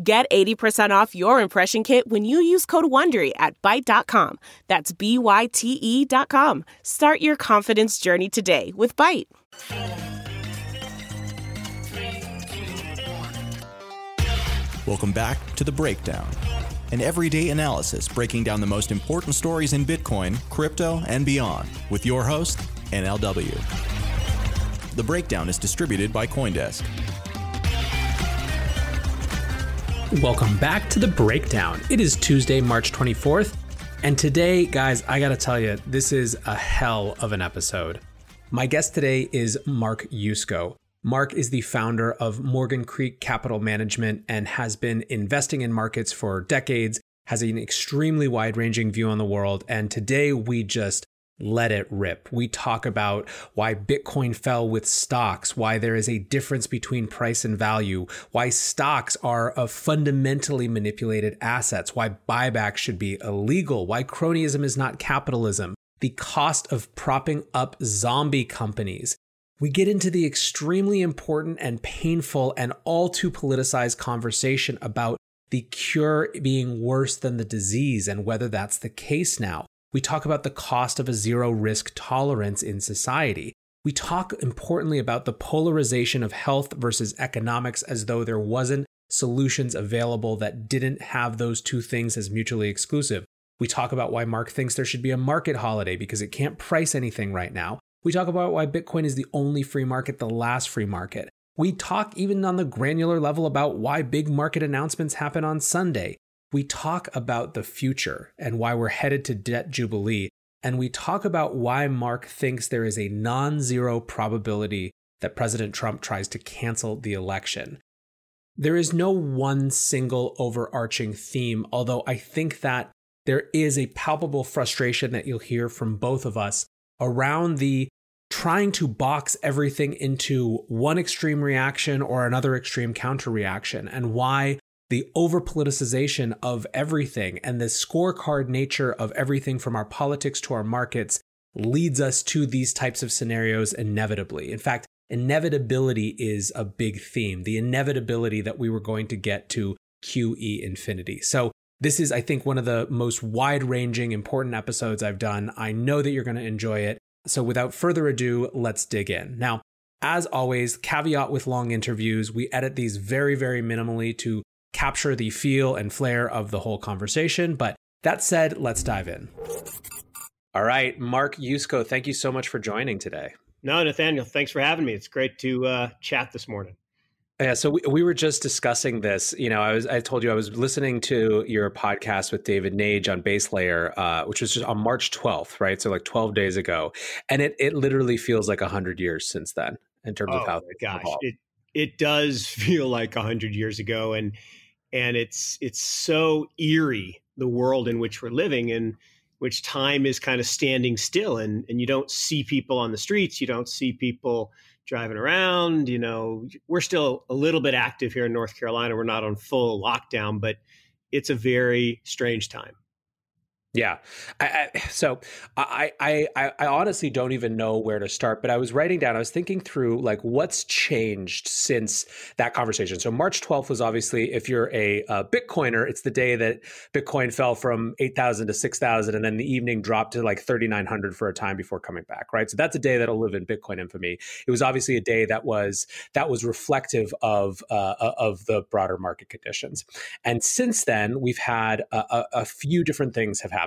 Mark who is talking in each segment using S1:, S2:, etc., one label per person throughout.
S1: Get 80% off your impression kit when you use code WONDERY at Byte.com. That's B-Y-T-E dot com. Start your confidence journey today with Byte.
S2: Welcome back to The Breakdown, an everyday analysis breaking down the most important stories in Bitcoin, crypto, and beyond with your host, NLW. The Breakdown is distributed by CoinDesk.
S3: Welcome back to the breakdown. It is Tuesday, March 24th. And today, guys, I gotta tell you, this is a hell of an episode. My guest today is Mark Yusko. Mark is the founder of Morgan Creek Capital Management and has been investing in markets for decades, has an extremely wide ranging view on the world. And today we just let it rip. We talk about why Bitcoin fell with stocks, why there is a difference between price and value, why stocks are a fundamentally manipulated assets, why buybacks should be illegal, why cronyism is not capitalism, the cost of propping up zombie companies. We get into the extremely important and painful and all too politicized conversation about the cure being worse than the disease and whether that's the case now. We talk about the cost of a zero risk tolerance in society. We talk importantly about the polarization of health versus economics as though there wasn't solutions available that didn't have those two things as mutually exclusive. We talk about why Mark thinks there should be a market holiday because it can't price anything right now. We talk about why Bitcoin is the only free market, the last free market. We talk even on the granular level about why big market announcements happen on Sunday we talk about the future and why we're headed to debt jubilee. And we talk about why Mark thinks there is a non zero probability that President Trump tries to cancel the election. There is no one single overarching theme, although I think that there is a palpable frustration that you'll hear from both of us around the trying to box everything into one extreme reaction or another extreme counter reaction, and why the over politicization of everything and the scorecard nature of everything from our politics to our markets leads us to these types of scenarios inevitably. In fact, inevitability is a big theme, the inevitability that we were going to get to QE infinity. So, this is, I think, one of the most wide ranging, important episodes I've done. I know that you're going to enjoy it. So, without further ado, let's dig in. Now, as always, caveat with long interviews, we edit these very, very minimally to capture the feel and flair of the whole conversation. But that said, let's dive in. All right, Mark Yusko, thank you so much for joining today.
S4: No, Nathaniel, thanks for having me. It's great to uh, chat this morning.
S3: Yeah, so we, we were just discussing this. You know, I was I told you I was listening to your podcast with David Nage on Base Layer, uh, which was just on March 12th, right? So like 12 days ago, and it it literally feels like hundred years since then in terms
S4: oh,
S3: of how.
S4: Gosh, it it does feel like a hundred years ago, and and it's it's so eerie the world in which we're living in which time is kind of standing still and and you don't see people on the streets you don't see people driving around you know we're still a little bit active here in north carolina we're not on full lockdown but it's a very strange time
S3: Yeah. I, I, so I, I, I honestly don't even know where to start, but I was writing down, I was thinking through like what's changed since that conversation. So March 12th was obviously, if you're a, a Bitcoiner, it's the day that Bitcoin fell from 8,000 to 6,000 and then the evening dropped to like 3,900 for a time before coming back. Right. So that's a day that'll live in Bitcoin infamy. It was obviously a day that was, that was reflective of, uh, of the broader market conditions. And since then we've had a, a, a few different things have happened.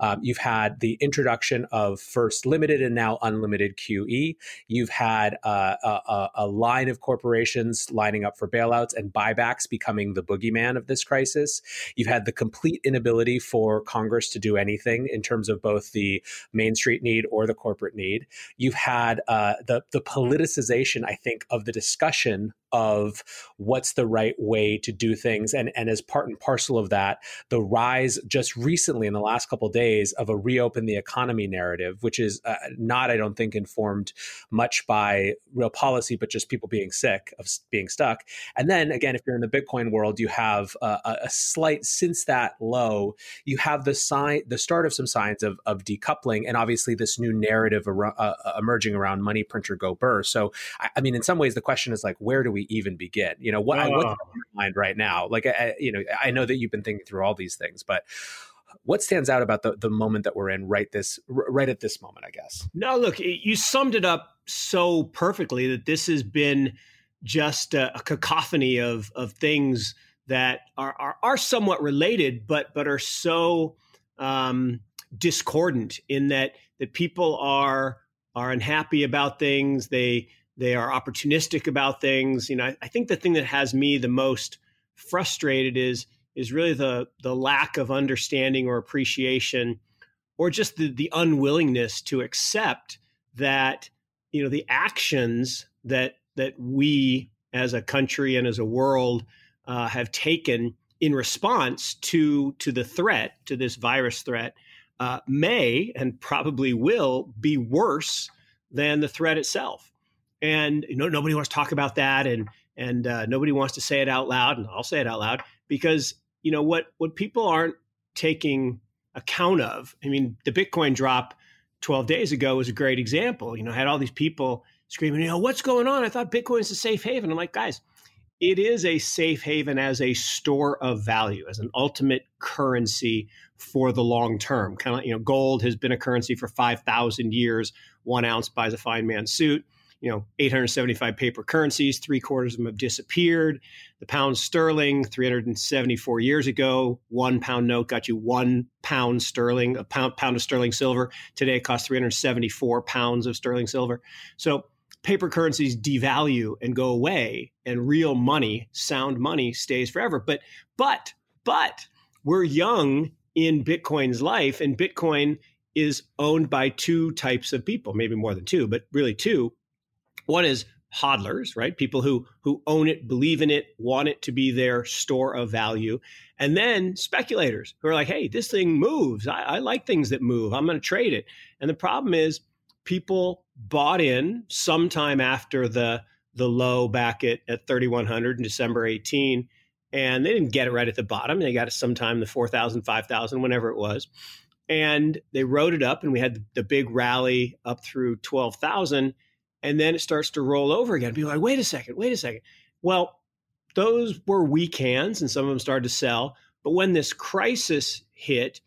S3: Um, you've had the introduction of first limited and now unlimited QE. You've had uh, a, a, line of corporations lining up for bailouts and buybacks becoming the boogeyman of this crisis. You've had the complete inability for Congress to do anything in terms of both the Main Street need or the corporate need. You've had uh, the the politicization, I think, of the discussion of what's the right way to do things. And, and as part and parcel of that, the rise just recently in the last couple of days of a reopen the economy narrative, which is uh, not, I don't think, informed much by real policy, but just people being sick of being stuck. And then again, if you're in the Bitcoin world, you have a, a slight, since that low, you have the sign, the start of some signs of, of decoupling and obviously this new narrative ar- uh, emerging around money printer go burr. So, I, I mean, in some ways, the question is like, where do we even begin? You know, what, oh. what's on your mind right now? Like, I, you know, I know that you've been thinking through all these things, but what stands out about the, the moment that we're in right this right at this moment i guess
S4: no look you summed it up so perfectly that this has been just a, a cacophony of of things that are, are, are somewhat related but but are so um, discordant in that that people are are unhappy about things they they are opportunistic about things. You know, I, I think the thing that has me the most frustrated is is really the the lack of understanding or appreciation or just the, the unwillingness to accept that you know the actions that that we as a country and as a world uh, have taken in response to to the threat to this virus threat uh, may and probably will be worse than the threat itself and you know nobody wants to talk about that and and uh, nobody wants to say it out loud and i'll say it out loud because you know what what people aren't taking account of i mean the bitcoin drop 12 days ago was a great example you know I had all these people screaming you know what's going on? I thought bitcoin is a safe haven. I'm like guys it is a safe haven as a store of value as an ultimate currency for the long term. Kind of you know gold has been a currency for 5000 years one ounce buys a fine man's suit you know 875 paper currencies three quarters of them have disappeared. The pound sterling 374 years ago one pound note got you one pound sterling a pound pound of sterling silver. Today it costs 374 pounds of sterling silver. So paper currencies devalue and go away and real money sound money stays forever. But but but we're young in bitcoin's life and bitcoin is owned by two types of people maybe more than two but really two one is hodlers, right? People who who own it, believe in it, want it to be their store of value. And then speculators who are like, hey, this thing moves. I, I like things that move. I'm going to trade it. And the problem is people bought in sometime after the the low back at, at 3100 in December 18 and they didn't get it right at the bottom. They got it sometime the 4,000, 5,000, whenever it was. And they wrote it up and we had the big rally up through 12,000 and then it starts to roll over again. Be like, wait a second, wait a second. Well, those were weak hands, and some of them started to sell. But when this crisis hit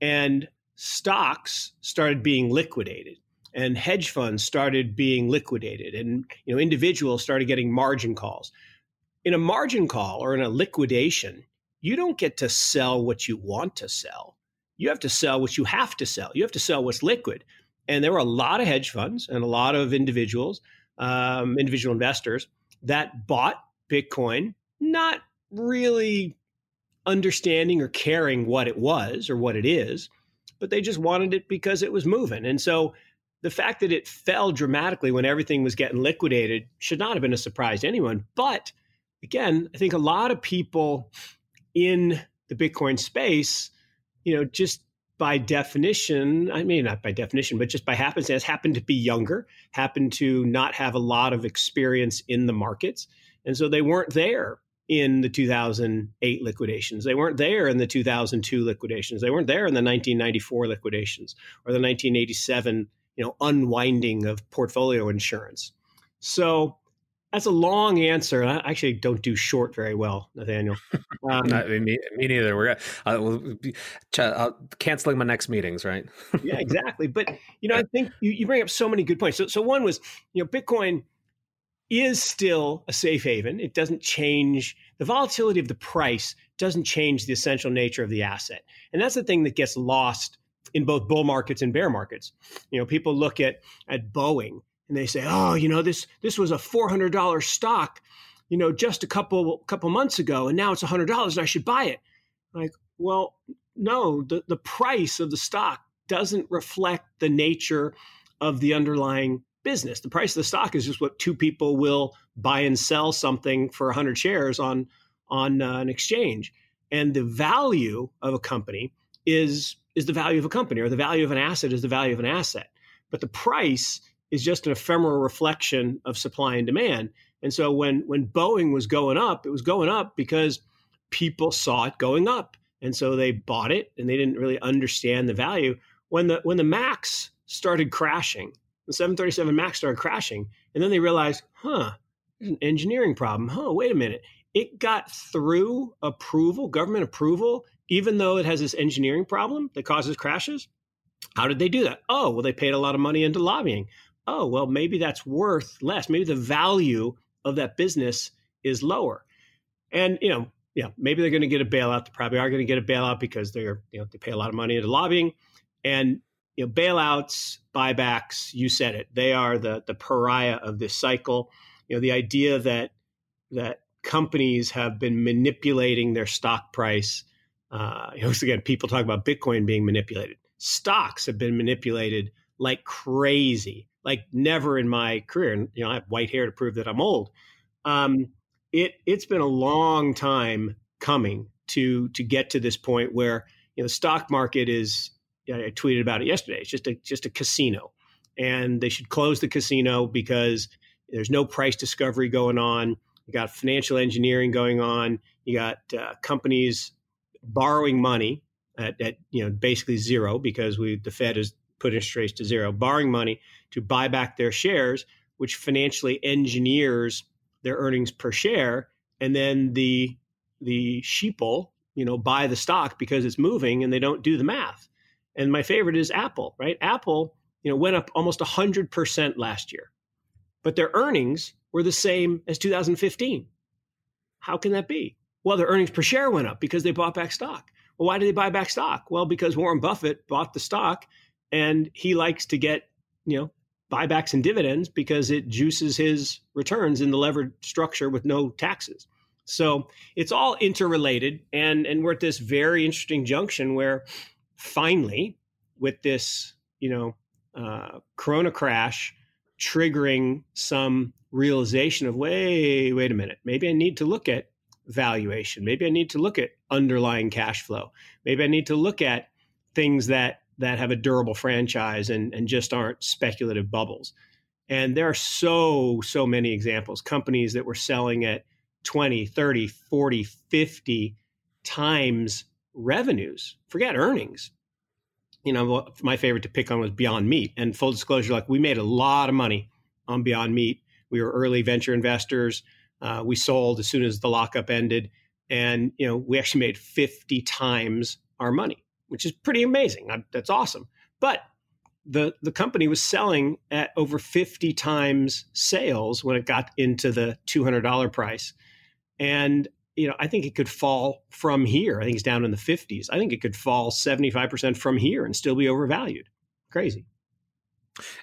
S4: and stocks started being liquidated and hedge funds started being liquidated and you know individuals started getting margin calls in a margin call or in a liquidation you don't get to sell what you want to sell you have to sell what you have to sell you have to sell what's liquid and there were a lot of hedge funds and a lot of individuals, um, individual investors that bought Bitcoin, not really understanding or caring what it was or what it is, but they just wanted it because it was moving. And so the fact that it fell dramatically when everything was getting liquidated should not have been a surprise to anyone. But again, I think a lot of people in the Bitcoin space, you know, just by definition, I mean, not by definition, but just by happenstance, happened to be younger, happened to not have a lot of experience in the markets. And so they weren't there in the 2008 liquidations. They weren't there in the 2002 liquidations. They weren't there in the 1994 liquidations or the 1987, you know, unwinding of portfolio insurance. So that's a long answer. I actually don't do short very well, Nathaniel.
S3: Um, Not, me, me, neither. We're uh, uh, canceling my next meetings, right?
S4: yeah, exactly. But you know, I think you, you bring up so many good points. So, so one was, you know, Bitcoin is still a safe haven. It doesn't change the volatility of the price. Doesn't change the essential nature of the asset, and that's the thing that gets lost in both bull markets and bear markets. You know, people look at at Boeing and they say, "Oh, you know, this this was a four hundred dollar stock, you know, just a couple couple months ago, and now it's hundred dollars, and I should buy it." Like, well, no, the the price of the stock doesn't reflect the nature of the underlying business. The price of the stock is just what two people will buy and sell something for 100 shares on on uh, an exchange. And the value of a company is is the value of a company or the value of an asset is the value of an asset. But the price is just an ephemeral reflection of supply and demand. And so when when Boeing was going up, it was going up because people saw it going up. And so they bought it and they didn't really understand the value. When the when the Max started crashing, the 737 Max started crashing, and then they realized, huh, there's an engineering problem. Huh, wait a minute. It got through approval, government approval, even though it has this engineering problem that causes crashes. How did they do that? Oh, well, they paid a lot of money into lobbying oh, well, maybe that's worth less. Maybe the value of that business is lower. And, you know, yeah, maybe they're going to get a bailout. They probably are going to get a bailout because they're, you know, they pay a lot of money into lobbying. And, you know, bailouts, buybacks, you said it, they are the the pariah of this cycle. You know, the idea that that companies have been manipulating their stock price. Uh, you know, again, people talk about Bitcoin being manipulated. Stocks have been manipulated like crazy like never in my career. And you know, I have white hair to prove that I'm old. Um, it it's been a long time coming to to get to this point where you know the stock market is. I tweeted about it yesterday. It's just a just a casino, and they should close the casino because there's no price discovery going on. You got financial engineering going on. You got uh, companies borrowing money at, at, you know basically zero because we the Fed has put interest rates to zero, borrowing money to buy back their shares, which financially engineers their earnings per share, and then the the sheeple, you know, buy the stock because it's moving and they don't do the math. And my favorite is Apple, right? Apple, you know, went up almost 100% last year. But their earnings were the same as 2015. How can that be? Well, their earnings per share went up because they bought back stock. Well, why did they buy back stock? Well, because Warren Buffett bought the stock and he likes to get you know buybacks and dividends because it juices his returns in the levered structure with no taxes. So it's all interrelated, and and we're at this very interesting junction where finally, with this you know uh, Corona crash triggering some realization of wait wait a minute, maybe I need to look at valuation, maybe I need to look at underlying cash flow, maybe I need to look at things that that have a durable franchise and, and just aren't speculative bubbles. And there are so, so many examples companies that were selling at 20, 30, 40, 50 times revenues, forget earnings. You know, my favorite to pick on was Beyond Meat. And full disclosure, like we made a lot of money on Beyond Meat. We were early venture investors. Uh, we sold as soon as the lockup ended. And, you know, we actually made 50 times our money which is pretty amazing. That's awesome. But the the company was selling at over 50 times sales when it got into the $200 price. And you know, I think it could fall from here. I think it's down in the 50s. I think it could fall 75% from here and still be overvalued. Crazy.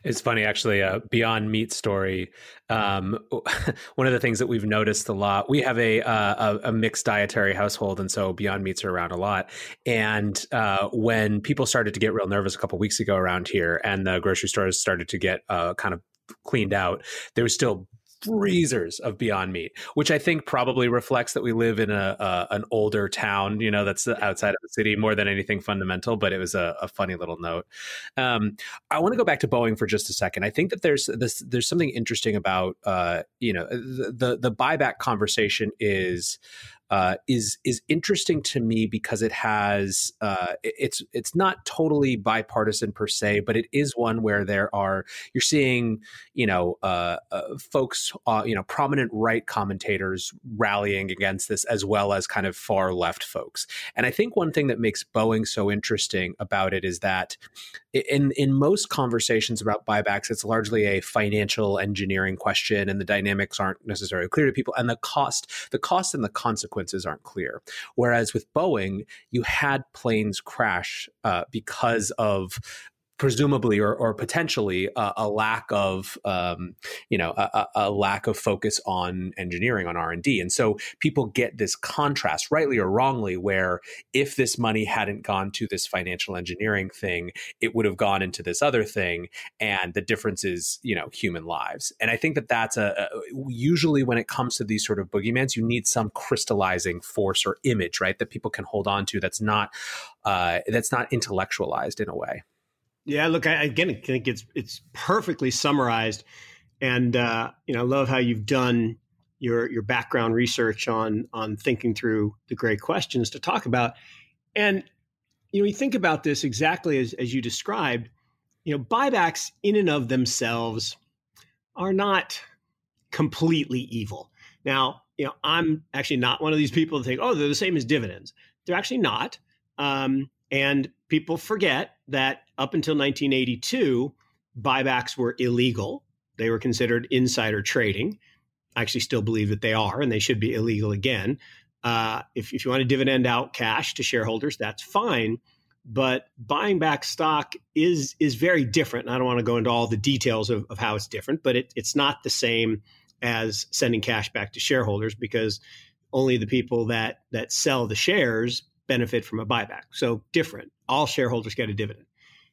S3: It's funny, actually. A Beyond Meat story. Um, one of the things that we've noticed a lot. We have a, uh, a, a mixed dietary household, and so Beyond Meats are around a lot. And uh, when people started to get real nervous a couple weeks ago around here, and the grocery stores started to get uh, kind of cleaned out, there was still freezers of Beyond Meat, which I think probably reflects that we live in a, a an older town, you know, that's outside of the city more than anything fundamental. But it was a, a funny little note. Um, I want to go back to Boeing for just a second. I think that there's this there's something interesting about uh, you know the, the the buyback conversation is uh, is is interesting to me because it has uh, it's it's not totally bipartisan per se, but it is one where there are you're seeing you know uh, uh folks uh, you know prominent right commentators rallying against this as well as kind of far left folks, and I think one thing that makes Boeing so interesting about it is that in in most conversations about buybacks, it's largely a financial engineering question, and the dynamics aren't necessarily clear to people, and the cost the cost and the consequence consequences aren't clear. Whereas with Boeing, you had planes crash uh, because of presumably or, or potentially a, a lack of um, you know a, a, lack of focus on engineering on r&d and so people get this contrast rightly or wrongly where if this money hadn't gone to this financial engineering thing it would have gone into this other thing and the difference is you know human lives. And i think that that's a, usually when it comes to these sort of boogeymans you need some crystallizing force or image right that people can hold on to that's not uh, that's not intellectualized in a way
S4: yeah, look, I again I think it's it's perfectly summarized, and uh, you know, I love how you've done your your background research on on thinking through the great questions to talk about, and you know, you think about this exactly as as you described. You know, buybacks in and of themselves are not completely evil. Now, you know, I'm actually not one of these people that think, oh, they're the same as dividends. They're actually not. Um, and people forget that up until 1982, buybacks were illegal. They were considered insider trading. I actually still believe that they are, and they should be illegal again. Uh, if, if you want to dividend out cash to shareholders, that's fine. But buying back stock is is very different. And I don't want to go into all the details of, of how it's different, but it, it's not the same as sending cash back to shareholders because only the people that that sell the shares benefit from a buyback. So different. All shareholders get a dividend.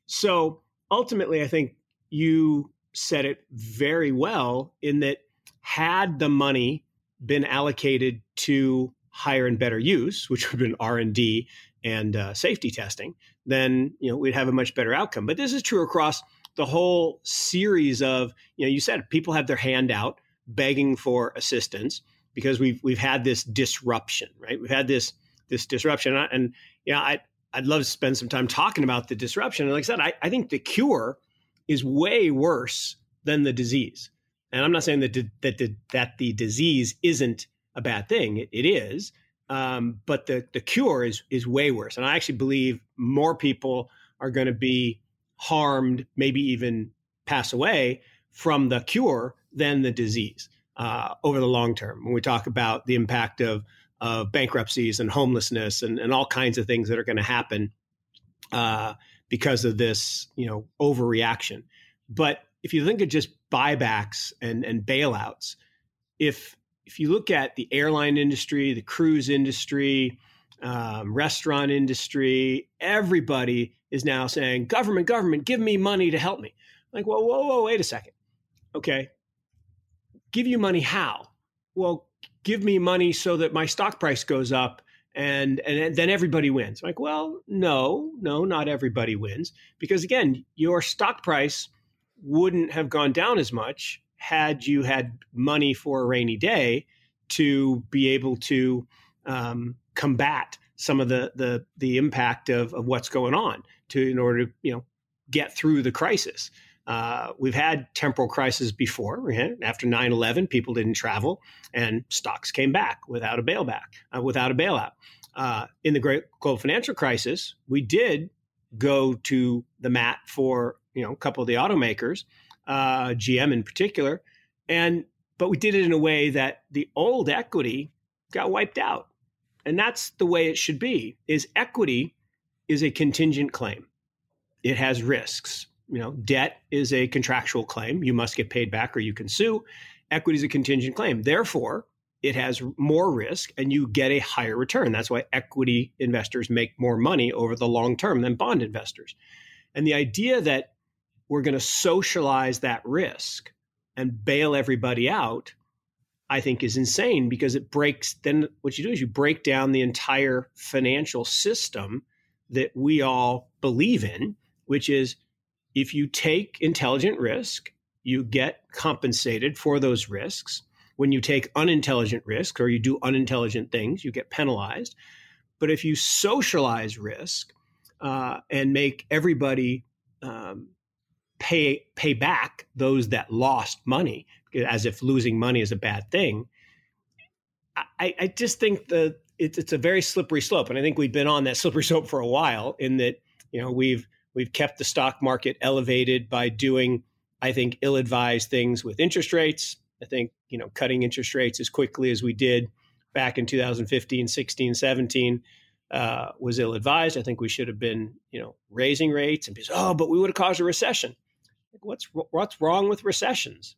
S4: So ultimately, I think you said it very well in that had the money been allocated to higher and better use, which would have been R and D and uh, safety testing, then you know we'd have a much better outcome. But this is true across the whole series of you know you said people have their hand out begging for assistance because we've we've had this disruption, right? We've had this this disruption. And, and you know, I, I'd love to spend some time talking about the disruption. And like I said, I, I think the cure is way worse than the disease. And I'm not saying that that that, that the disease isn't a bad thing. it, is, um, but the the cure is is way worse. And I actually believe more people are going to be harmed, maybe even pass away from the cure than the disease uh, over the long term. When we talk about the impact of of bankruptcies and homelessness and, and all kinds of things that are going to happen uh, because of this, you know, overreaction. But if you think of just buybacks and, and bailouts, if if you look at the airline industry, the cruise industry, um, restaurant industry, everybody is now saying, "Government, government, give me money to help me." Like, whoa, whoa, whoa, wait a second. Okay, give you money how? Well, give me money so that my stock price goes up and and then everybody wins. I'm like, well, no, no, not everybody wins because again, your stock price wouldn't have gone down as much had you had money for a rainy day to be able to um, combat some of the the the impact of of what's going on to in order to you know get through the crisis. Uh, we've had temporal crises before. After 9 11, people didn't travel and stocks came back without a bailback, uh, without a bailout. Uh, in the great global financial crisis, we did go to the mat for you know a couple of the automakers, uh, GM in particular, and but we did it in a way that the old equity got wiped out, and that's the way it should be. Is equity is a contingent claim. It has risks you know, debt is a contractual claim. You must get paid back or you can sue. Equity is a contingent claim. Therefore, it has more risk and you get a higher return. That's why equity investors make more money over the long term than bond investors. And the idea that we're going to socialize that risk and bail everybody out I think is insane because it breaks. Then what you do is you break down the entire financial system that we all believe in, which is if you take intelligent risk, you get compensated for those risks. When you take unintelligent risk or you do unintelligent things, you get penalized. But if you socialize risk uh, and make everybody um, pay pay back those that lost money, as if losing money is a bad thing. I, I just think the it's, it's a very slippery slope, and I think we've been on that slippery slope for a while. In that, you know, we've we've kept the stock market elevated by doing, I think, ill-advised things with interest rates. I think you know, cutting interest rates as quickly as we did back in 2015, 16, 17 uh, was ill-advised. I think we should have been, you know, raising rates and be, oh, but we would have caused a recession. What's what's wrong with recessions?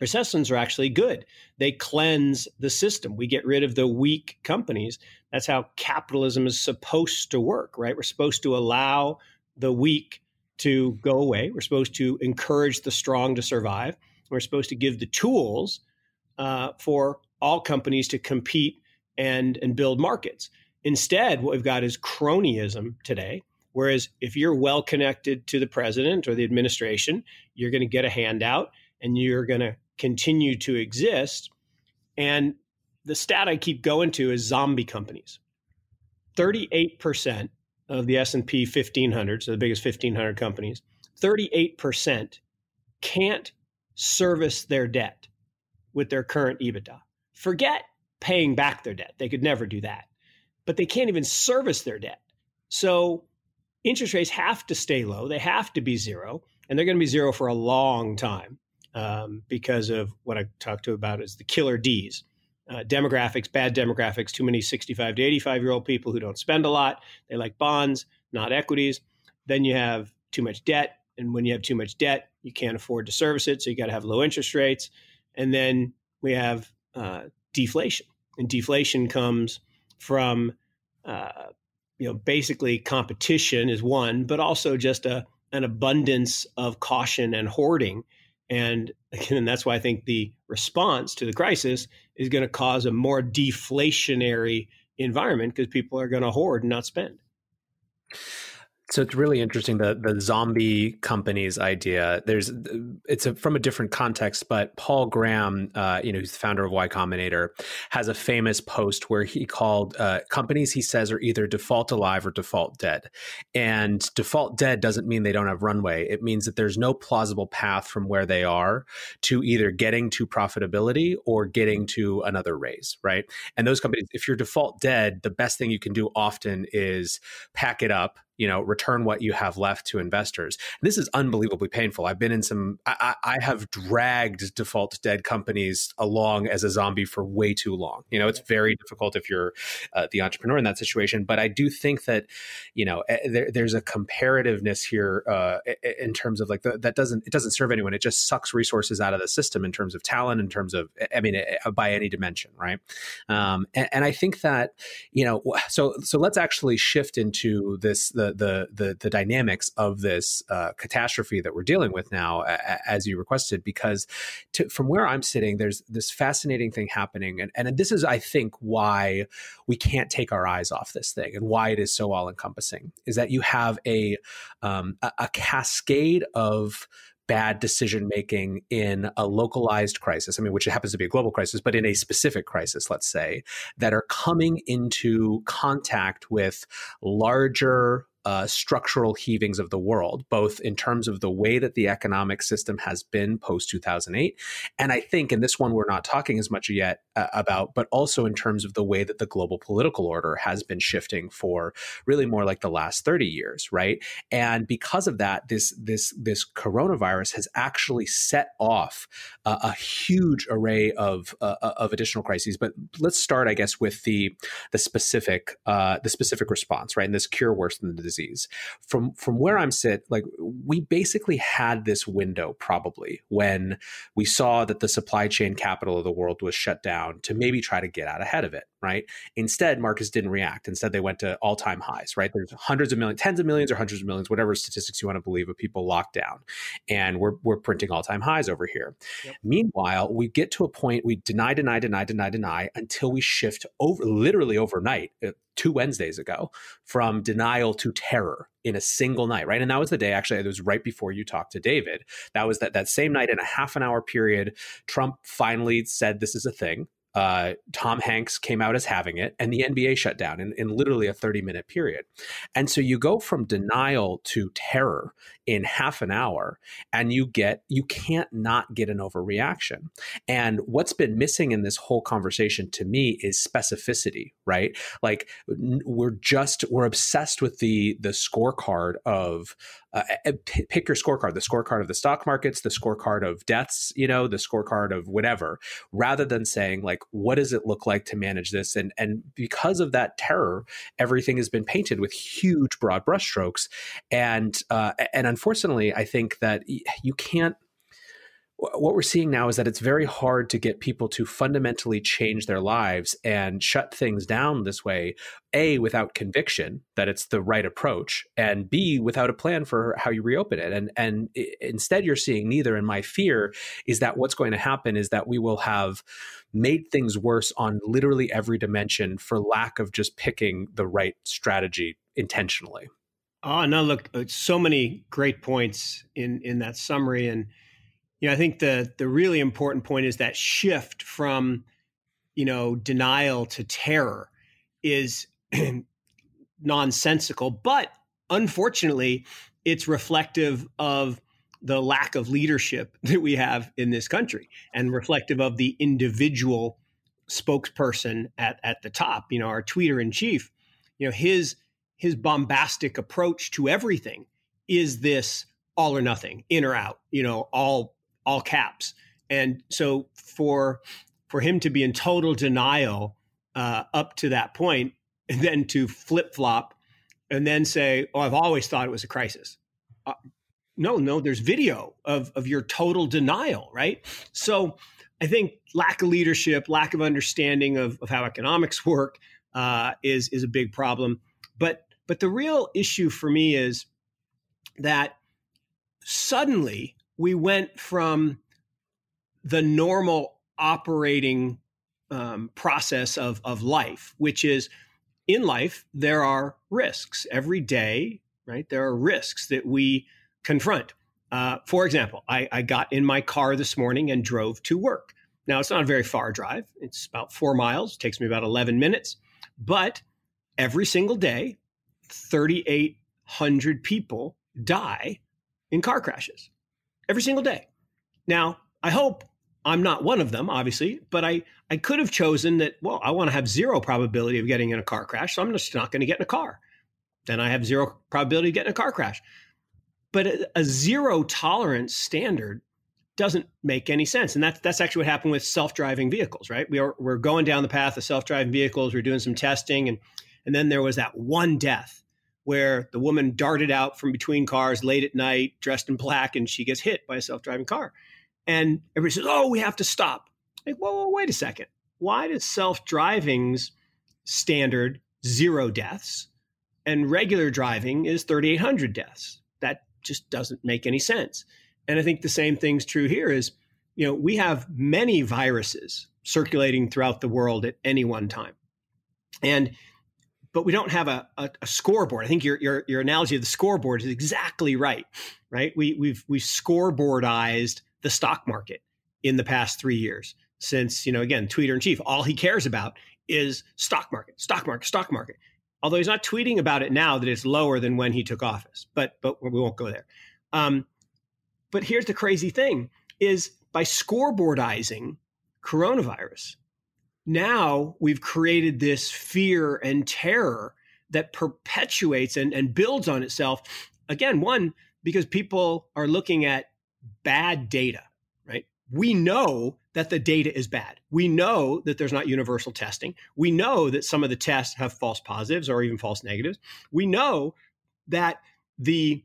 S4: Recessions are actually good. They cleanse the system. We get rid of the weak companies. That's how capitalism is supposed to work, right? We're supposed to allow the weak to go away. We're supposed to encourage the strong to survive. We're supposed to give the tools uh, for all companies to compete and and build markets. Instead, what we've got is cronyism today. Whereas if you're well connected to the president or the administration, you're going to get a handout and you're going to continue to exist. And the stat I keep going to is zombie companies. 38% of the S&P 1500, so the biggest 1500 companies, 38% can't service their debt with their current EBITDA. Forget paying back their debt. They could never do that. But they can't even service their debt. So interest rates have to stay low. They have to be zero, and they're going to be zero for a long time um, because of what I talked to about is the killer D's. Uh, demographics, bad demographics, too many 65 to 85 year old people who don't spend a lot. They like bonds, not equities. Then you have too much debt. And when you have too much debt, you can't afford to service it. So you got to have low interest rates. And then we have uh, deflation. And deflation comes from, uh, you know, basically competition is one, but also just a, an abundance of caution and hoarding and again, that's why I think the response to the crisis is going to cause a more deflationary environment because people are going to hoard and not spend.
S3: So it's really interesting the the zombie companies idea. There's it's a, from a different context, but Paul Graham, uh, you know, who's the founder of Y Combinator, has a famous post where he called uh, companies he says are either default alive or default dead. And default dead doesn't mean they don't have runway. It means that there's no plausible path from where they are to either getting to profitability or getting to another raise, right? And those companies, if you're default dead, the best thing you can do often is pack it up you know return what you have left to investors. This is unbelievably painful. I've been in some I, I, have dragged default dead companies along as a zombie for way too long. You know it's very difficult if you're uh, the entrepreneur in that situation but i do think that you know eh, there, there's a comparativeness here uh, in terms of like the, that doesn't it doesn't serve anyone. It just sucks resources out of the system in terms of talent in terms of i mean eh, by any dimension right? Um, and, and i think that you know so so let's actually shift into this the the the the, dynamics of this uh, catastrophe that we're dealing with now, as you requested, because to, from where I'm sitting, there's this fascinating thing happening, and and this is, I think, why we can't take our eyes off this thing, and why it is so all encompassing, is that you have a um, a, a cascade of bad decision making in a localized crisis, I mean, which happens to be a global crisis, but in a specific crisis, let's say, that are coming into contact with larger uh, structural heavings of the world, both in terms of the way that the economic system has been post 2008. And I think, and this one we're not talking as much yet uh, about, but also in terms of the way that the global political order has been shifting for really more like the last 30 years, right? And because of that, this, this, this coronavirus has actually set off uh, a huge array of, uh, uh, of additional crises. But let's start, I guess, with the, the specific, uh, the specific response, right? And this cure worse than the disease. From from where I'm sit, like we basically had this window probably when we saw that the supply chain capital of the world was shut down to maybe try to get out ahead of it right? Instead, markets didn't react. Instead, they went to all time highs, right? There's hundreds of millions, tens of millions, or hundreds of millions, whatever statistics you want to believe of people locked down. And we're, we're printing all time highs over here. Yep. Meanwhile, we get to a point we deny, deny, deny, deny, deny until we shift over literally overnight uh, two Wednesdays ago from denial to terror in a single night, right? And that was the day actually, it was right before you talked to David. That was that that same night in a half an hour period, Trump finally said this is a thing uh, Tom Hanks came out as having it, and the NBA shut down in, in literally a 30 minute period. And so you go from denial to terror in half an hour, and you get, you can't not get an overreaction. And what's been missing in this whole conversation to me is specificity, right? Like we're just, we're obsessed with the, the scorecard of, uh, pick your scorecard, the scorecard of the stock markets, the scorecard of deaths, you know, the scorecard of whatever, rather than saying like, what does it look like to manage this? And and because of that terror, everything has been painted with huge broad brushstrokes, and uh, and unfortunately, I think that you can't what we're seeing now is that it's very hard to get people to fundamentally change their lives and shut things down this way a without conviction that it's the right approach and b without a plan for how you reopen it. And and instead you're seeing neither. And my fear is that what's going to happen is that we will have made things worse on literally every dimension for lack of just picking the right strategy intentionally.
S4: Oh no look uh, so many great points in in that summary. And you know, I think the the really important point is that shift from, you know, denial to terror is nonsensical, but unfortunately, it's reflective of the lack of leadership that we have in this country and reflective of the individual spokesperson at, at the top, you know, our tweeter in chief, you know, his his bombastic approach to everything is this all or nothing, in or out, you know, all all caps. And so for for him to be in total denial uh, up to that point, and then to flip flop, and then say, "Oh, I've always thought it was a crisis." Uh, no, no, there's video of of your total denial, right? So I think lack of leadership, lack of understanding of, of how economics work uh, is is a big problem. But but the real issue for me is that suddenly we went from the normal operating um, process of, of life, which is in life, there are risks every day, right? There are risks that we confront. Uh, for example, I, I got in my car this morning and drove to work. Now, it's not a very far drive. It's about four miles, it takes me about 11 minutes. But every single day, 3,800 people die in car crashes every single day. Now, I hope I'm not one of them, obviously, but I, I could have chosen that, well, I want to have zero probability of getting in a car crash, so I'm just not going to get in a car. Then I have zero probability of getting a car crash. But a, a zero tolerance standard doesn't make any sense. And that's that's actually what happened with self-driving vehicles, right? We are we're going down the path of self-driving vehicles, we're doing some testing, and and then there was that one death where the woman darted out from between cars late at night, dressed in black, and she gets hit by a self driving car. And everybody says, Oh, we have to stop. Like, whoa, wait a second. Why does self driving's standard zero deaths and regular driving is 3,800 deaths? That just doesn't make any sense. And I think the same thing's true here is, you know, we have many viruses circulating throughout the world at any one time. And but we don't have a, a, a, scoreboard. I think your, your your analogy of the scoreboard is exactly right. Right? We we've we've scoreboardized the stock market in the past three years since you know again tweeter in chief all he cares about is stock market, stock market, stock market. Although he's not tweeting about it now that it's lower than when he took office, but but we won't go there. Um, but here's the crazy thing: is by scoreboardizing coronavirus, now we've created this fear and terror that perpetuates and, and builds on itself. Again, one, because people are looking at bad data, right? We know that the data is bad. We know that there's not universal testing. We know that some of the tests have false positives or even false negatives. We know that the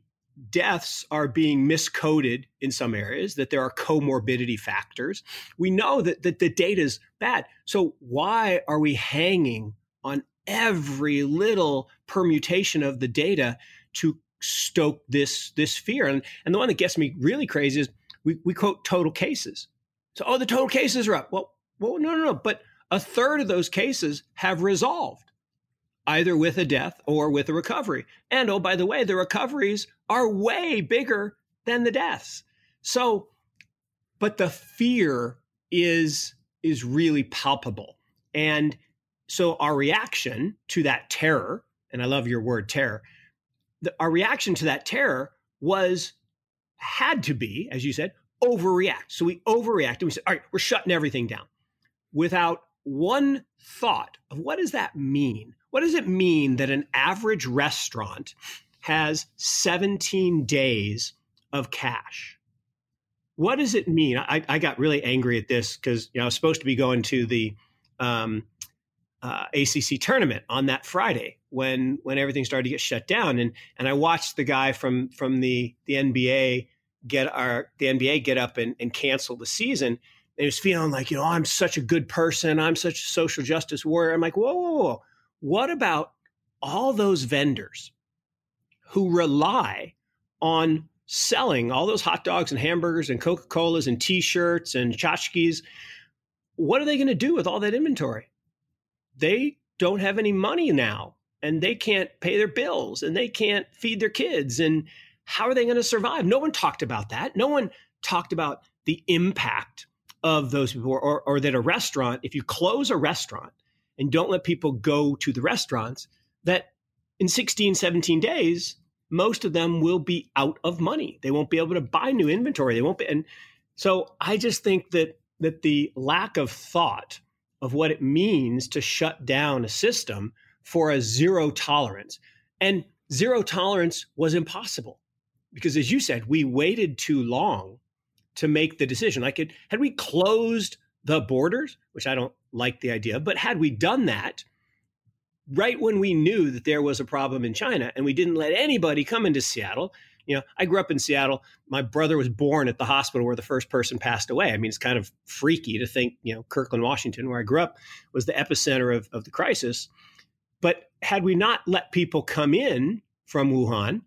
S4: deaths are being miscoded in some areas, that there are comorbidity factors. We know that, that the data is bad. So why are we hanging on every little permutation of the data to stoke this this fear? And, and the one that gets me really crazy is we, we quote total cases. So, oh, the total cases are up. Well, well, no, no, no. But a third of those cases have resolved either with a death or with a recovery. And oh, by the way, the recoveries are way bigger than the deaths. So, but the fear is is really palpable. And so our reaction to that terror, and I love your word terror, the, our reaction to that terror was had to be, as you said, overreact. So we overreacted. We said, all right, we're shutting everything down without one thought of what does that mean? What does it mean that an average restaurant has 17 days of cash? What does it mean? I, I got really angry at this because you know I was supposed to be going to the um, uh, ACC tournament on that Friday when when everything started to get shut down, and and I watched the guy from from the the NBA get our the NBA get up and, and cancel the season. And he was feeling like, you know, I'm such a good person. I'm such a social justice warrior. I'm like, whoa, whoa, whoa. What about all those vendors who rely on selling all those hot dogs and hamburgers and Coca Colas and t shirts and tchotchkes? What are they going to do with all that inventory? They don't have any money now and they can't pay their bills and they can't feed their kids. And how are they going to survive? No one talked about that. No one talked about the impact of those people or, or, or that a restaurant, if you close a restaurant, and don't let people go to the restaurants, that in 16, 17 days, most of them will be out of money. They won't be able to buy new inventory. They won't be. And so I just think that that the lack of thought of what it means to shut down a system for a zero tolerance and zero tolerance was impossible because as you said we waited too long to make the decision like it had we closed the borders which i don't like the idea. But had we done that right when we knew that there was a problem in China and we didn't let anybody come into Seattle, you know, I grew up in Seattle. My brother was born at the hospital where the first person passed away. I mean, it's kind of freaky to think, you know, Kirkland, Washington, where I grew up, was the epicenter of, of the crisis. But had we not let people come in from Wuhan,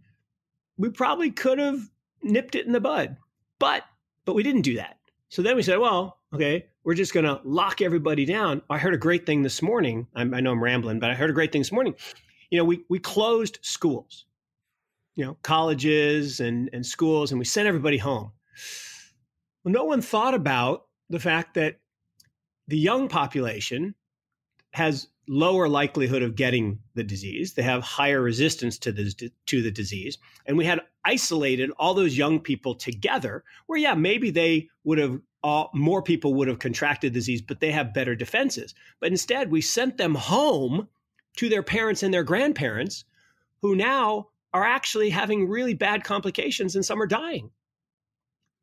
S4: we probably could have nipped it in the bud. But but we didn't do that. So then we said, well, okay, we're just going to lock everybody down. I heard a great thing this morning. I'm, i know I'm rambling, but I heard a great thing this morning. You know, we we closed schools, you know, colleges and and schools, and we sent everybody home. Well, no one thought about the fact that the young population has lower likelihood of getting the disease. They have higher resistance to the to the disease, and we had isolated all those young people together. Where yeah, maybe they would have all, more people would have contracted disease, but they have better defenses. But instead, we sent them home to their parents and their grandparents, who now are actually having really bad complications and some are dying.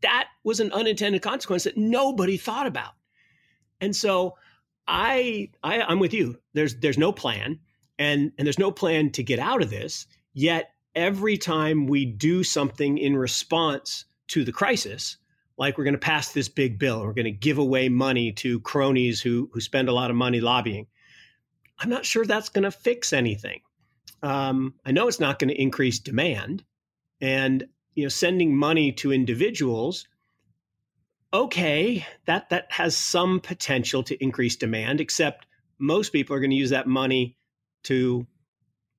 S4: That was an unintended consequence that nobody thought about. And so I, I I'm with you. There's there's no plan and and there's no plan to get out of this. Yet every time we do something in response to the crisis, like we're going to pass this big bill we're going to give away money to cronies who who spend a lot of money lobbying. I'm not sure that's going to fix anything. Um, I know it's not going to increase demand, and you know, sending money to individuals. Okay, that that has some potential to increase demand. Except most people are going to use that money to,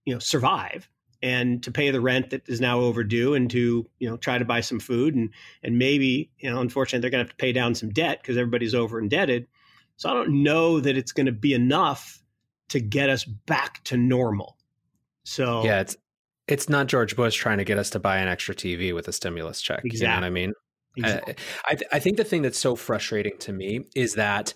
S4: you know, survive and to pay the rent that is now overdue and to you know try to buy some food and and maybe you know unfortunately they're going to have to pay down some debt because everybody's over indebted so i don't know that it's going to be enough to get us back to normal so
S3: yeah it's it's not george bush trying to get us to buy an extra tv with a stimulus check exactly. you know what i mean Uh, exactly. I, I, I think the thing that's so frustrating to me is that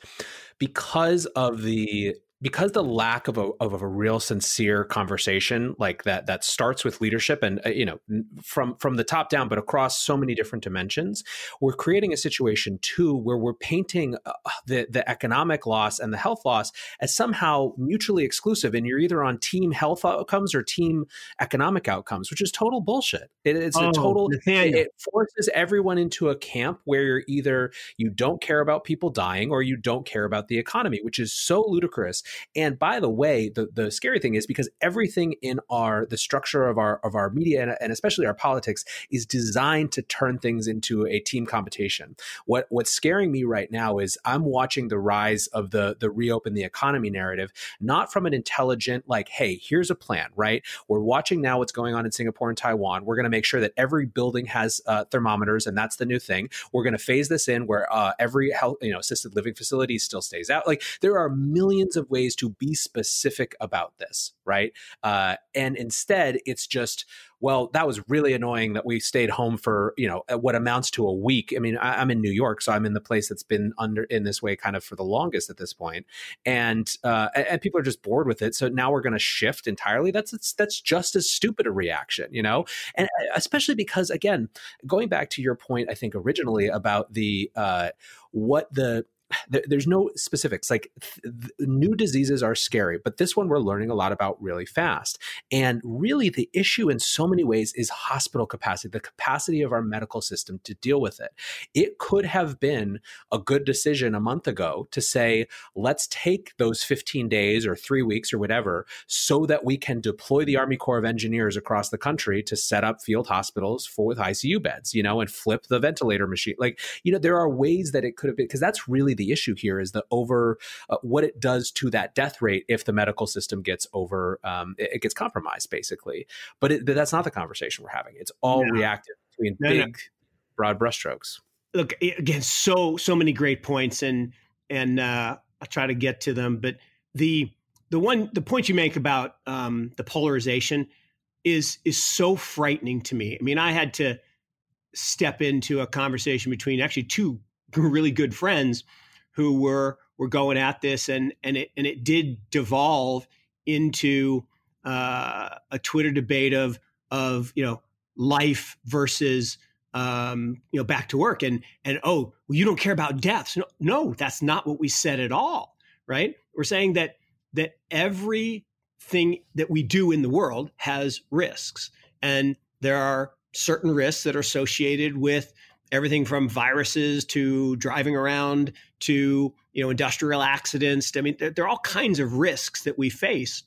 S3: because of the because the lack of a of a real sincere conversation like that that starts with leadership and uh, you know from from the top down but across so many different dimensions we're creating a situation too where we're painting uh, the the economic loss and the health loss as somehow mutually exclusive and you're either on team health outcomes or team economic outcomes which is total bullshit. It, it's oh, a total it, it forces everyone into a camp where you're either you don't care about people dying or you don't care about the economy which is so ludicrous and by the way, the, the scary thing is because everything in our the structure of our of our media and, and especially our politics is designed to turn things into a team competition. What what's scaring me right now is I'm watching the rise of the the reopen the economy narrative, not from an intelligent like, hey, here's a plan, right? We're watching now what's going on in Singapore and Taiwan. We're going to make sure that every building has uh, thermometers, and that's the new thing. We're going to phase this in where uh, every health, you know, assisted living facility still stays out. Like there are millions of ways to be specific about this, right? Uh, and instead, it's just, well, that was really annoying that we stayed home for you know what amounts to a week. I mean, I, am in New York, so I'm in the place that's been under in this way kind of for the longest at this point, and uh, and people are just bored with it. So now we're going to shift entirely. That's that's just as stupid a reaction, you know, and uh, especially because again, going back to your point, I think originally about the uh, what the there's no specifics. Like th- new diseases are scary, but this one we're learning a lot about really fast. And really, the issue in so many ways is hospital capacity, the capacity of our medical system to deal with it. It could have been a good decision a month ago to say, let's take those 15 days or three weeks or whatever so that we can deploy the Army Corps of Engineers across the country to set up field hospitals for with ICU beds, you know, and flip the ventilator machine. Like, you know, there are ways that it could have been because that's really issue here is the over uh, what it does to that death rate if the medical system gets over um, it, it, gets compromised basically but, it, but, that's not the conversation we're having it's all no. reactive between no, big no. broad brushstrokes
S4: look again so so many great points and and uh, i'll try to get to them but the the one the point you make about um, the polarization is is so frightening to me i mean i had to step into a conversation between actually two really good friends who were were going at this, and and it and it did devolve into uh, a Twitter debate of of you know life versus um, you know back to work, and and oh well, you don't care about deaths. No, no, that's not what we said at all. Right? We're saying that that everything that we do in the world has risks, and there are certain risks that are associated with everything from viruses to driving around to you know industrial accidents. I mean, there, there, are all kinds of risks that we face,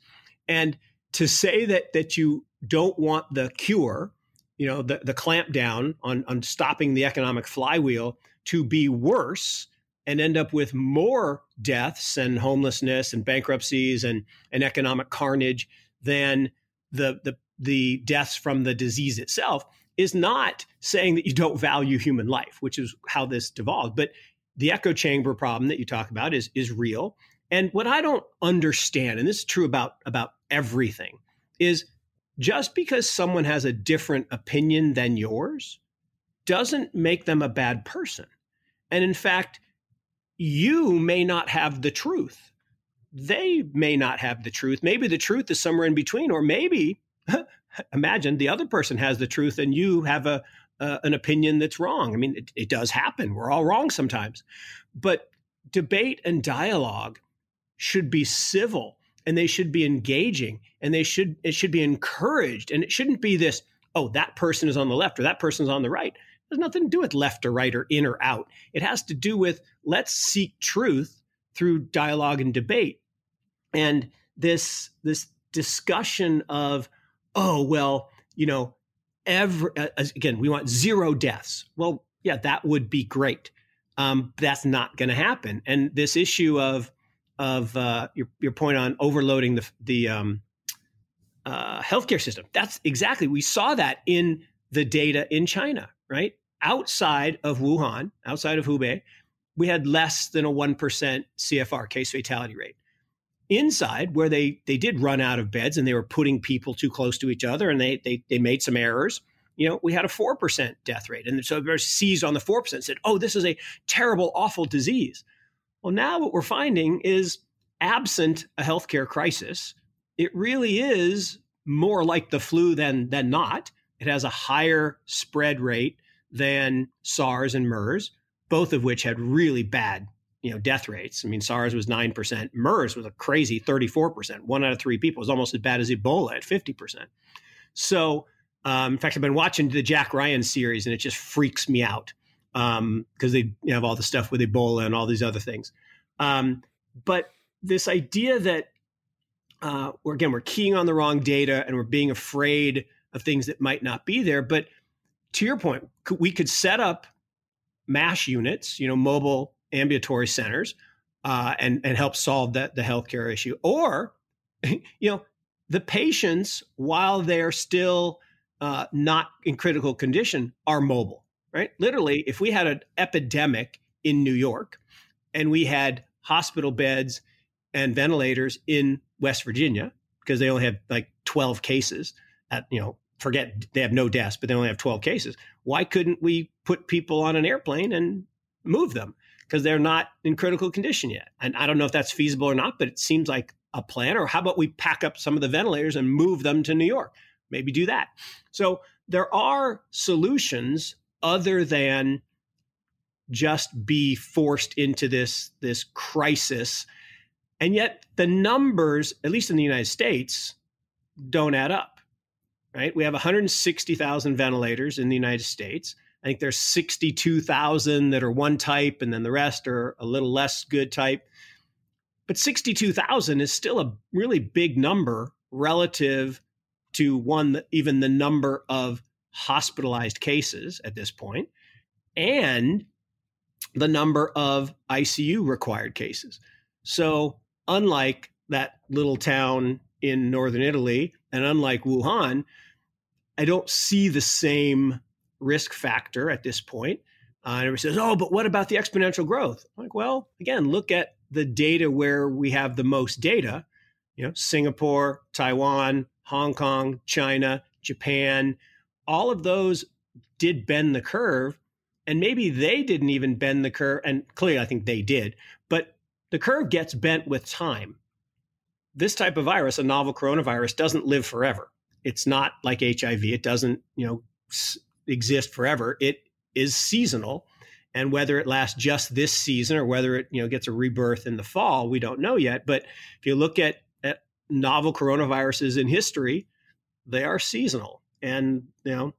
S4: and to say that that you don't want the cure, you know, the the clamp down on on stopping the economic flywheel to be worse and end up with more deaths and homelessness and bankruptcies and, and economic carnage than the, the the deaths from the disease itself is not saying that you don't value human life, which is how this devolved. But the echo chamber problem that you talk about is is real. And what I don't understand, and this is true about about everything, is just because someone has a different opinion than yours doesn't make them a bad person. And in fact, you may not have the truth. They may not have the truth. Maybe the truth is somewhere in between, or maybe imagine the other person has the truth and you have a uh, an opinion that's wrong. I mean, it, it does happen. We're all wrong sometimes, but debate and dialogue should be civil and they should be engaging and they should it should be encouraged. And it shouldn't be this oh that person is on the left or that person's on the right. It has nothing to do with left or right or in or out. It has to do with let's seek truth through dialogue and debate. And this this discussion of oh, well, you know, every, again, we want zero deaths. Well, yeah, that would be great. Um, that's not going to happen. And this issue of, of uh, your, your point on overloading the, the um, uh, healthcare system, that's exactly, we saw that in the data in China, right? Outside of Wuhan, outside of Hubei, we had less than a 1% CFR case fatality rate inside where they they did run out of beds and they were putting people too close to each other and they they, they made some errors. You know we had a 4% death rate. And so they seized on the 4% and said oh this is a terrible awful disease. Well now what we're finding is absent a healthcare crisis, it really is more like the flu than than not. It has a higher spread rate than SARS and MERS, both of which had really bad you know death rates. I mean, SARS was nine percent, MERS was a crazy thirty four percent. One out of three people was almost as bad as Ebola at fifty percent. So, um, in fact, I've been watching the Jack Ryan series, and it just freaks me out because um, they have all the stuff with Ebola and all these other things. Um, but this idea that uh, we're, again we're keying on the wrong data and we're being afraid of things that might not be there. But to your point, we could set up MASH units, you know, mobile ambulatory centers, uh, and and help solve that the healthcare issue. Or, you know, the patients while they're still uh, not in critical condition are mobile, right? Literally, if we had an epidemic in New York and we had hospital beds and ventilators in West Virginia because they only have like 12 cases at, you know, forget they have no deaths, but they only have 12 cases. Why couldn't we put people on an airplane and move them? Because they're not in critical condition yet. And I don't know if that's feasible or not, but it seems like a plan. Or how about we pack up some of the ventilators and move them to New York? Maybe do that. So there are solutions other than just be forced into this this crisis and yet the numbers at least in the united states don't add up right we have 160000 ventilators in the united states i think there's 62000 that are one type and then the rest are a little less good type but 62000 is still a really big number relative to one even the number of hospitalized cases at this point and the number of ICU required cases. So, unlike that little town in northern Italy and unlike Wuhan, I don't see the same risk factor at this point. Uh, everybody says, oh, but what about the exponential growth? I'm like, well, again, look at the data where we have the most data. You know, Singapore, Taiwan, Hong Kong, China, Japan, all of those did bend the curve and maybe they didn't even bend the curve and clearly i think they did but the curve gets bent with time this type of virus a novel coronavirus doesn't live forever it's not like hiv it doesn't you know exist forever it is seasonal and whether it lasts just this season or whether it you know gets a rebirth in the fall we don't know yet but if you look at, at novel coronaviruses in history they are seasonal and you know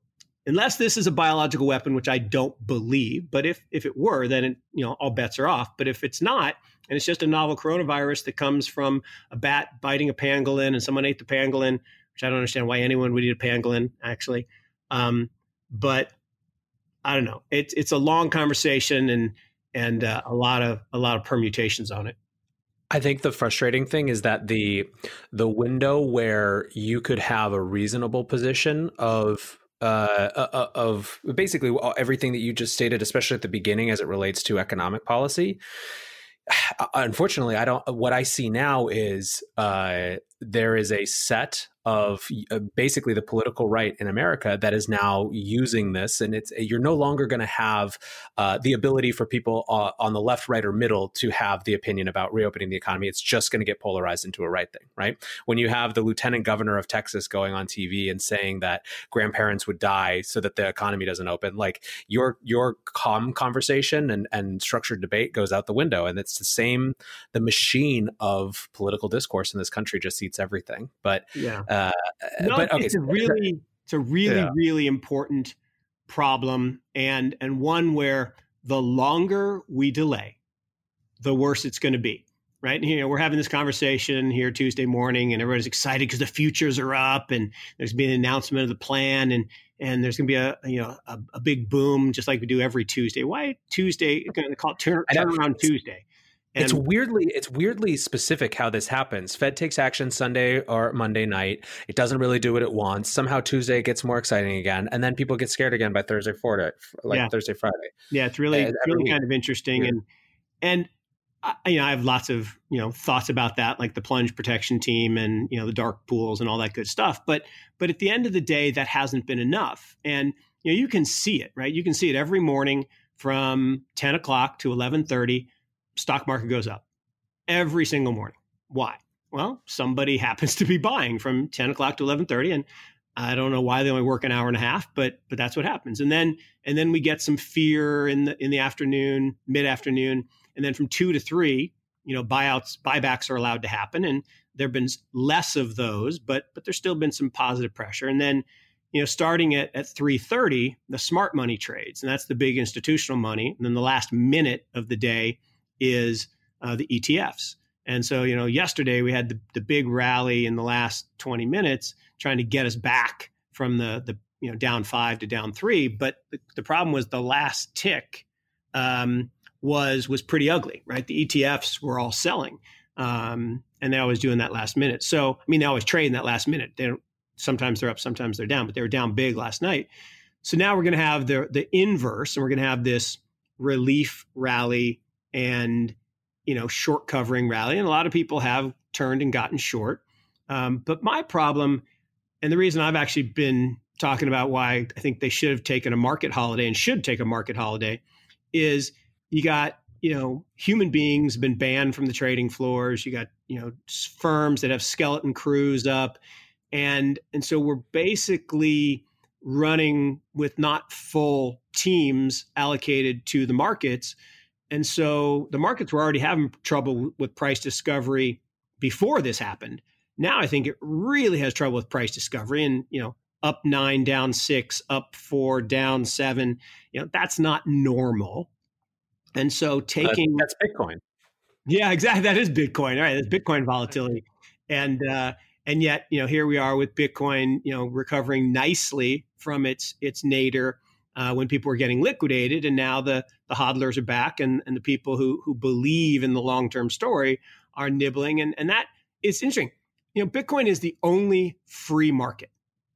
S4: unless this is a biological weapon, which I don't believe. But if if it were, then it, you know all bets are off. But if it's not, and it's just a novel coronavirus that comes from a bat biting a pangolin, and someone ate the pangolin, which I don't understand why anyone would eat a pangolin actually. Um, but I don't know. It's it's a long conversation and and uh, a lot of a lot of permutations on it.
S3: I think the frustrating thing is that the the window where you could have a reasonable position of uh, uh, uh, of basically everything that you just stated, especially at the beginning as it relates to economic policy. Unfortunately, I don't. What I see now is uh, there is a set of uh, basically the political right in America that is now using this, and it's you're no longer going to have uh, the ability for people uh, on the left, right, or middle to have the opinion about reopening the economy. It's just going to get polarized into a right thing, right? When you have the lieutenant governor of Texas going on TV and saying that grandparents would die so that the economy doesn't open, like your your calm conversation and and structured debate goes out the window, and it's the same. The machine of political discourse in this country just eats everything, but
S4: yeah. Uh, Uh, uh, no, but okay, it's a really it's a really yeah. really important problem and and one where the longer we delay, the worse it's going to be. Right. And, you know, we're having this conversation here Tuesday morning and everybody's excited because the futures are up and there's been an announcement of the plan and and there's going to be a you know a, a, big boom just like we do every Tuesday. Why Tuesday? Going to call it turn, turn around Tuesday.
S3: And it's weirdly it's weirdly specific how this happens. Fed takes action Sunday or Monday night. It doesn't really do what it wants. Somehow Tuesday gets more exciting again, and then people get scared again by Thursday, Friday, like yeah. Thursday, Friday.
S4: Yeah, it's really it's really kind of interesting, weird. and and I, you know I have lots of you know thoughts about that, like the plunge protection team and you know the dark pools and all that good stuff. But but at the end of the day, that hasn't been enough, and you know you can see it, right? You can see it every morning from ten o'clock to eleven thirty stock market goes up every single morning. Why? Well, somebody happens to be buying from 10 o'clock to 11:30, and I don't know why they only work an hour and a half, but but that's what happens. And then and then we get some fear in the in the afternoon, mid afternoon, and then from two to three, you know, buyouts, buybacks are allowed to happen, and there've been less of those, but but there's still been some positive pressure. And then, you know, starting at at three thirty, the smart money trades, and that's the big institutional money. And then the last minute of the day is uh, the ETFs. And so, you know, yesterday we had the, the big rally in the last 20 minutes trying to get us back from the, the you know, down five to down three. But the, the problem was the last tick um, was was pretty ugly, right? The ETFs were all selling. Um, and they always doing that last minute. So, I mean, they always trade in that last minute. They don't, sometimes they're up, sometimes they're down, but they were down big last night. So now we're going to have the the inverse, and we're going to have this relief rally and you know short covering rally, and a lot of people have turned and gotten short. Um, but my problem, and the reason I've actually been talking about why I think they should have taken a market holiday and should take a market holiday, is you got you know human beings been banned from the trading floors. You got you know firms that have skeleton crews up, and and so we're basically running with not full teams allocated to the markets and so the markets were already having trouble with price discovery before this happened. Now I think it really has trouble with price discovery and, you know, up 9 down 6, up 4 down 7, you know, that's not normal. And so taking
S3: that's, that's Bitcoin.
S4: Yeah, exactly. That is Bitcoin. All right, that's Bitcoin volatility. And uh and yet, you know, here we are with Bitcoin, you know, recovering nicely from its its nadir uh, when people were getting liquidated, and now the the hodlers are back, and and the people who who believe in the long term story are nibbling, and and that is interesting. You know, Bitcoin is the only free market.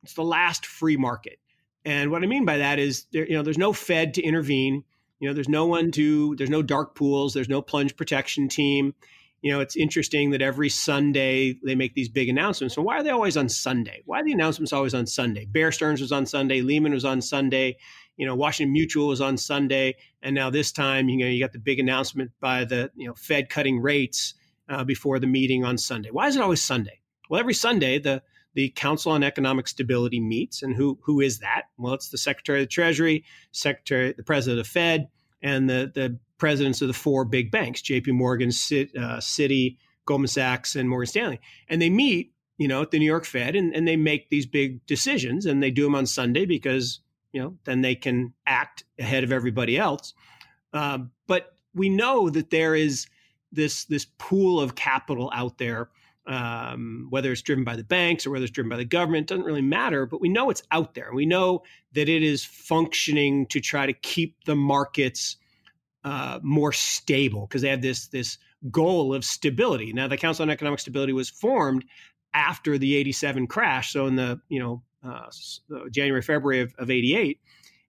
S4: It's the last free market, and what I mean by that is, there, you know, there's no Fed to intervene. You know, there's no one to, there's no dark pools, there's no plunge protection team you know, it's interesting that every Sunday they make these big announcements. So why are they always on Sunday? Why are the announcements always on Sunday? Bear Stearns was on Sunday, Lehman was on Sunday, you know, Washington Mutual was on Sunday, and now this time, you know, you got the big announcement by the you know Fed cutting rates uh, before the meeting on Sunday. Why is it always Sunday? Well, every Sunday the the Council on Economic Stability meets, and who who is that? Well, it's the Secretary of the Treasury, Secretary, the President of the Fed, and the the presidents of the four big banks: J.P. Morgan, Citi, uh, Citi Goldman Sachs, and Morgan Stanley, and they meet you know, at the New York Fed, and, and they make these big decisions, and they do them on Sunday because you know, then they can act ahead of everybody else. Uh, but we know that there is this this pool of capital out there, um, whether it's driven by the banks or whether it's driven by the government, doesn't really matter. But we know it's out there. We know that it is functioning to try to keep the markets uh, more stable because they have this this goal of stability. Now, the Council on Economic Stability was formed after the 87 crash. So in the, you know, uh, January, February of, of 88.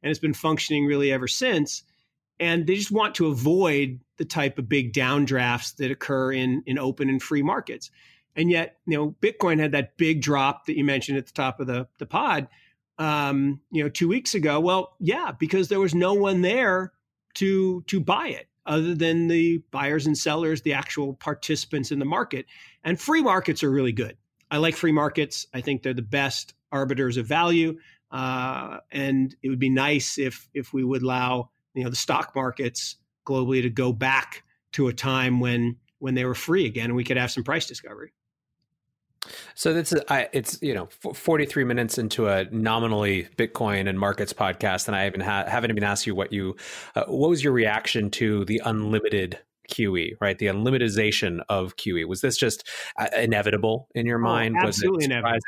S4: And it's been functioning really ever since. And they just want to avoid the type of big downdrafts that occur in, in open and free markets. And yet, you know, Bitcoin had that big drop that you mentioned at the top of the, the pod, um, you know, two weeks ago. Well, yeah, because there was no one there to to buy it other than the buyers and sellers, the actual participants in the market. And free markets are really good. I like free markets. I think they're the best arbiters of value. Uh, and it would be nice if if we would allow you know the stock markets globally to go back to a time when when they were free again, and we could have some price discovery.
S3: So that's I, it's you know 43 minutes into a nominally Bitcoin and markets podcast, and I haven't ha- haven't even asked you what you uh, what was your reaction to the unlimited QE, right? The unlimitization of QE. Was this just uh, inevitable in your oh, mind?
S4: Oh, absolutely inevitable.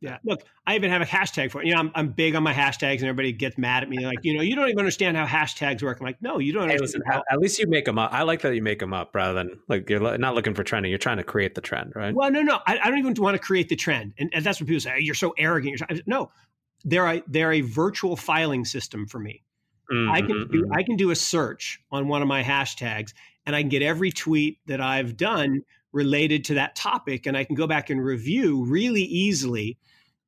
S4: Yeah. Look, I even have a hashtag for it. You know, I'm, I'm big on my hashtags, and everybody gets mad at me. like, you know, you don't even understand how hashtags work. I'm like, no, you don't hey,
S3: understand. Listen, how- at least you make them up. I like that you make them up rather than like you're not looking for trending. You're trying to create the trend, right?
S4: Well, no, no, I, I don't even want to create the trend, and, and that's what people say. You're so arrogant. You're so, no, they're a they're a virtual filing system for me. Mm-hmm, I can do mm-hmm. I can do a search on one of my hashtags, and I can get every tweet that I've done related to that topic, and I can go back and review really easily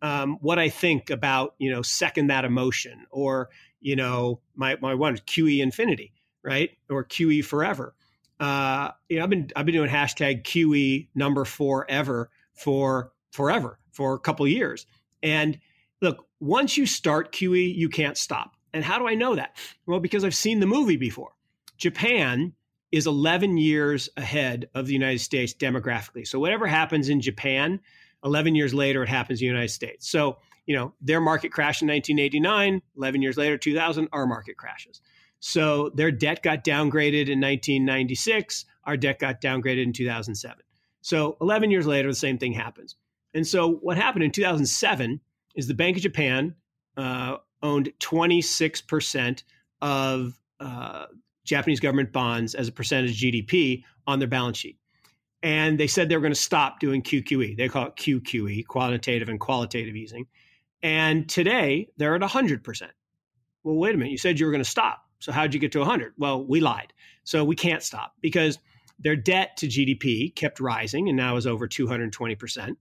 S4: um, what I think about, you know, second that emotion or, you know, my, my one QE infinity, right? Or QE forever. uh, you know, I've been I've been doing hashtag QE number four ever for forever for a couple years. And look, once you start QE, you can't stop. And how do I know that? Well, because I've seen the movie before. Japan is 11 years ahead of the United States demographically. So whatever happens in Japan, 11 years later, it happens in the United States. So, you know, their market crashed in 1989, 11 years later, 2000, our market crashes. So their debt got downgraded in 1996. Our debt got downgraded in 2007. So 11 years later, the same thing happens. And so what happened in 2007 is the Bank of Japan uh, owned 26% of uh, Japanese government bonds as a percentage GDP on their balance sheet. And they said they were going to stop doing QQE. They call it QQE, quantitative and qualitative easing. And today they're at 100%. Well, wait a minute. You said you were going to stop. So how'd you get to 100? Well, we lied. So we can't stop because their debt to GDP kept rising and now is over 220%.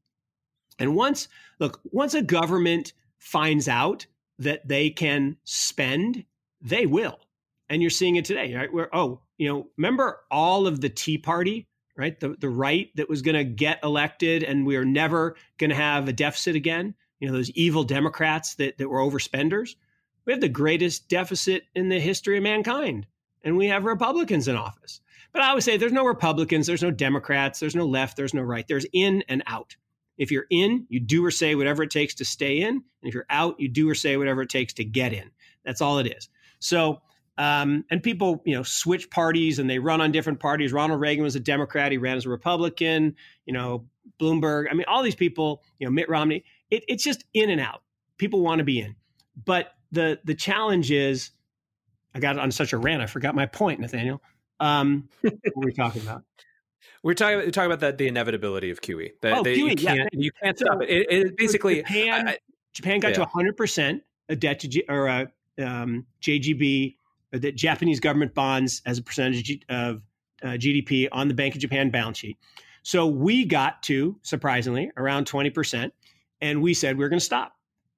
S4: And once, look, once a government finds out that they can spend, they will. And you're seeing it today, right? Where, oh, you know, remember all of the Tea Party, right? The, the right that was going to get elected and we are never going to have a deficit again. You know, those evil Democrats that, that were overspenders. We have the greatest deficit in the history of mankind, and we have Republicans in office. But I always say there's no Republicans, there's no Democrats, there's no left, there's no right. There's in and out. If you're in, you do or say whatever it takes to stay in. And if you're out, you do or say whatever it takes to get in. That's all it is. So um, and people, you know, switch parties and they run on different parties. Ronald Reagan was a Democrat; he ran as a Republican. You know, Bloomberg. I mean, all these people. You know, Mitt Romney. It, it's just in and out. People want to be in, but the the challenge is, I got on such a rant. I forgot my point, Nathaniel. Um, what were we talking about?
S3: We're talking, we're talking about the, the inevitability of QE. That
S4: oh,
S3: QE,
S4: you
S3: can't,
S4: yeah.
S3: you can't stop it. It, it basically
S4: Japan, I, Japan got yeah. to 100% a debt to G, or a, um, JGB the Japanese government bonds as a percentage of uh, GDP on the Bank of Japan balance sheet. So we got to, surprisingly, around 20%. And we said we are going to stop.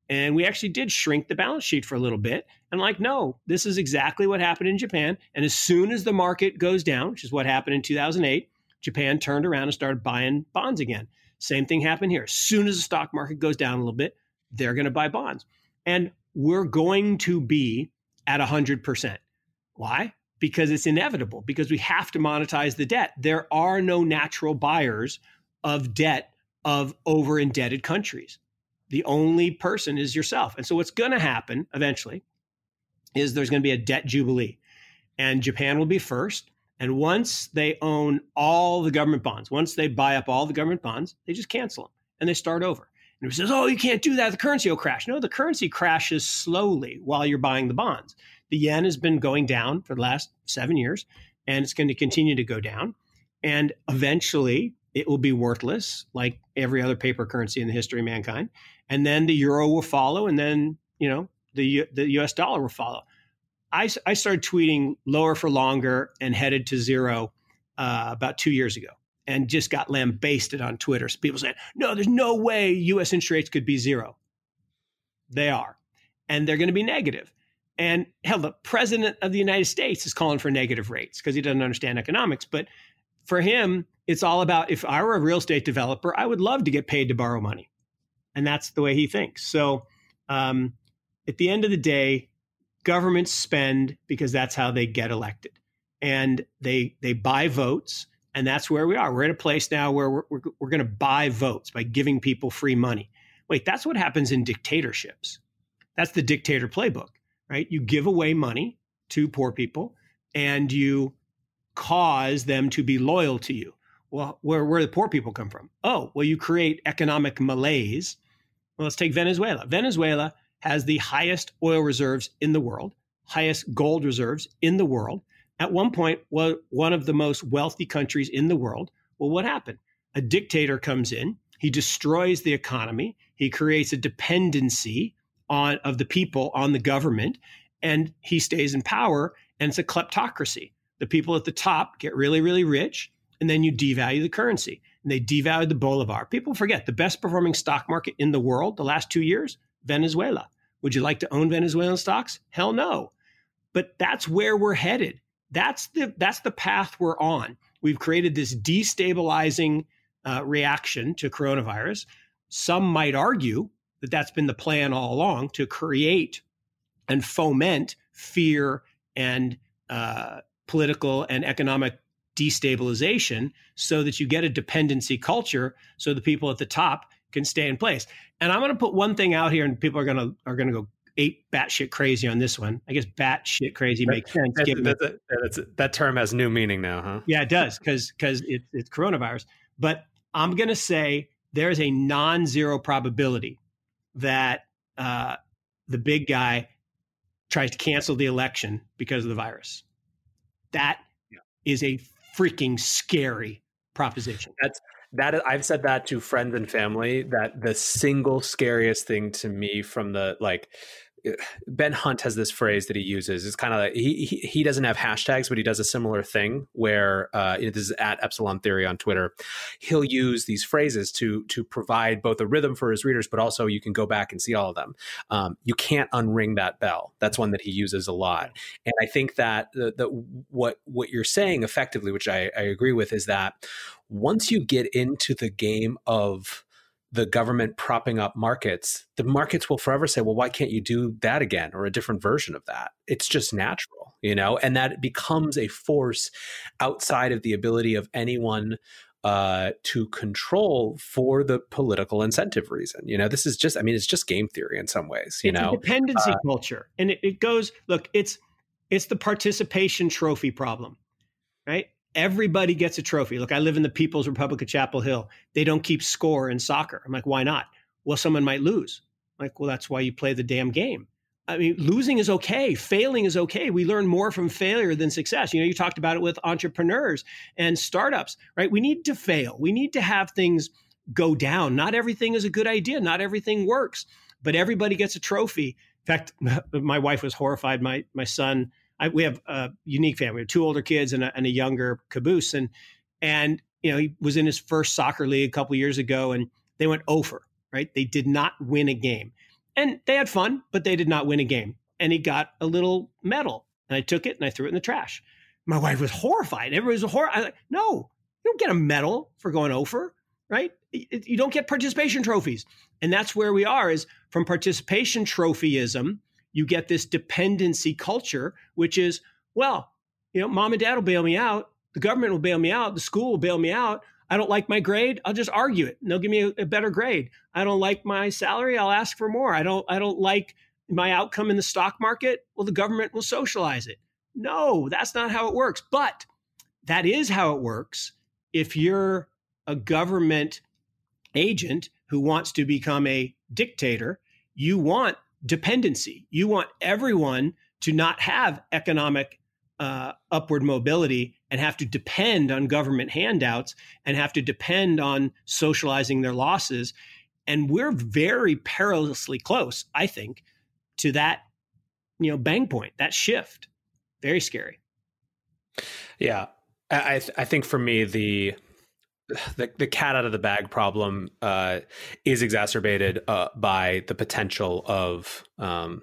S4: And we actually did shrink the balance sheet for a little bit. And like, no, this is exactly what happened in Japan. And as soon as the market goes down, which is what happened in 2008, Japan turned around and started buying bonds again. Same thing happened here. As soon as the stock market goes down a little bit, they're going to buy bonds. And we're going to be at 100%. Why? Because it's inevitable, because we have to monetize the debt. There are no natural buyers of debt of over indebted countries. The only person is yourself. And so, what's going to happen eventually is there's going to be a debt jubilee, and Japan will be first. And once they own all the government bonds, once they buy up all the government bonds, they just cancel them and they start over. And says, Oh, you can't do that. The currency will crash. No, the currency crashes slowly while you're buying the bonds. The yen has been going down for the last seven years, and it's going to continue to go down. And eventually, it will be worthless, like every other paper currency in the history of mankind. And then the euro will follow, and then you know the the U.S. dollar will follow. I, I started tweeting lower for longer and headed to zero uh, about two years ago, and just got lambasted on Twitter. So people saying, "No, there's no way U.S. interest rates could be zero. They are, and they're going to be negative. And hell, the president of the United States is calling for negative rates because he doesn't understand economics. But for him, it's all about if I were a real estate developer, I would love to get paid to borrow money. And that's the way he thinks. So um, at the end of the day, governments spend because that's how they get elected. And they they buy votes. And that's where we are. We're at a place now where we're, we're, we're going to buy votes by giving people free money. Wait, that's what happens in dictatorships. That's the dictator playbook right? You give away money to poor people and you cause them to be loyal to you. Well, where, where the poor people come from? Oh, well, you create economic malaise. Well, let's take Venezuela. Venezuela has the highest oil reserves in the world, highest gold reserves in the world. At one point, was one of the most wealthy countries in the world. Well, what happened? A dictator comes in, he destroys the economy, he creates a dependency on of the people on the government and he stays in power and it's a kleptocracy. The people at the top get really really rich and then you devalue the currency and they devalued the bolivar. People forget the best performing stock market in the world the last two years venezuela. Would you like to own venezuelan stocks? Hell no. But that's where we're headed that's the that's the path we're on. We've created this destabilizing uh, reaction to coronavirus. Some might argue that that's been the plan all along to create and foment fear and uh, political and economic destabilization so that you get a dependency culture so the people at the top can stay in place. And I'm going to put one thing out here and people are going to are going to go eight batshit crazy on this one. I guess batshit crazy makes sense.
S3: That's, that's, a, that's a, that term has new meaning now, huh?
S4: Yeah, it does because because it, it's coronavirus. But I'm going to say there's a non-zero probability that uh, the big guy tries to cancel the election because of the virus. That yeah. is a freaking scary proposition.
S3: That's that I've said that to friends and family that the single scariest thing to me from the like Ben Hunt has this phrase that he uses. It's kind of like he, he, he doesn't have hashtags, but he does a similar thing where uh, this is at Epsilon Theory on Twitter. He'll use these phrases to to provide both a rhythm for his readers, but also you can go back and see all of them. Um, you can't unring that bell. That's one that he uses a lot, and I think that the what what you're saying effectively, which I, I agree with, is that once you get into the game of the government propping up markets, the markets will forever say, well, why can't you do that again or a different version of that? It's just natural, you know, and that becomes a force outside of the ability of anyone uh, to control for the political incentive reason. You know, this is just, I mean, it's just game theory in some ways, you
S4: it's
S3: know,
S4: dependency uh, culture. And it, it goes, look, it's, it's the participation trophy problem, right? Everybody gets a trophy. Look, I live in the People's Republic of Chapel Hill. They don't keep score in soccer. I'm like, why not? Well, someone might lose. I'm like, well, that's why you play the damn game. I mean, losing is okay. Failing is okay. We learn more from failure than success. You know, you talked about it with entrepreneurs and startups, right? We need to fail. We need to have things go down. Not everything is a good idea. Not everything works, but everybody gets a trophy. In fact, my wife was horrified. My my son I, we have a unique family. We have two older kids and a, and a younger caboose, and and you know he was in his first soccer league a couple years ago, and they went over. Right, they did not win a game, and they had fun, but they did not win a game. And he got a little medal, and I took it and I threw it in the trash. My wife was horrified. Everybody was horrified. I like, no, you don't get a medal for going over, right? You don't get participation trophies, and that's where we are. Is from participation trophyism you get this dependency culture, which is, well, you know, mom and dad will bail me out. The government will bail me out. The school will bail me out. I don't like my grade. I'll just argue it. And they'll give me a, a better grade. I don't like my salary. I'll ask for more. I don't, I don't like my outcome in the stock market. Well, the government will socialize it. No, that's not how it works. But that is how it works if you're a government agent who wants to become a dictator. You want dependency. You want everyone to not have economic uh, upward mobility and have to depend on government handouts and have to depend on socializing their losses. And we're very perilously close, I think, to that, you know, bang point, that shift. Very scary.
S3: Yeah, I I think for me the the, the cat out of the bag problem uh, is exacerbated uh, by the potential of um,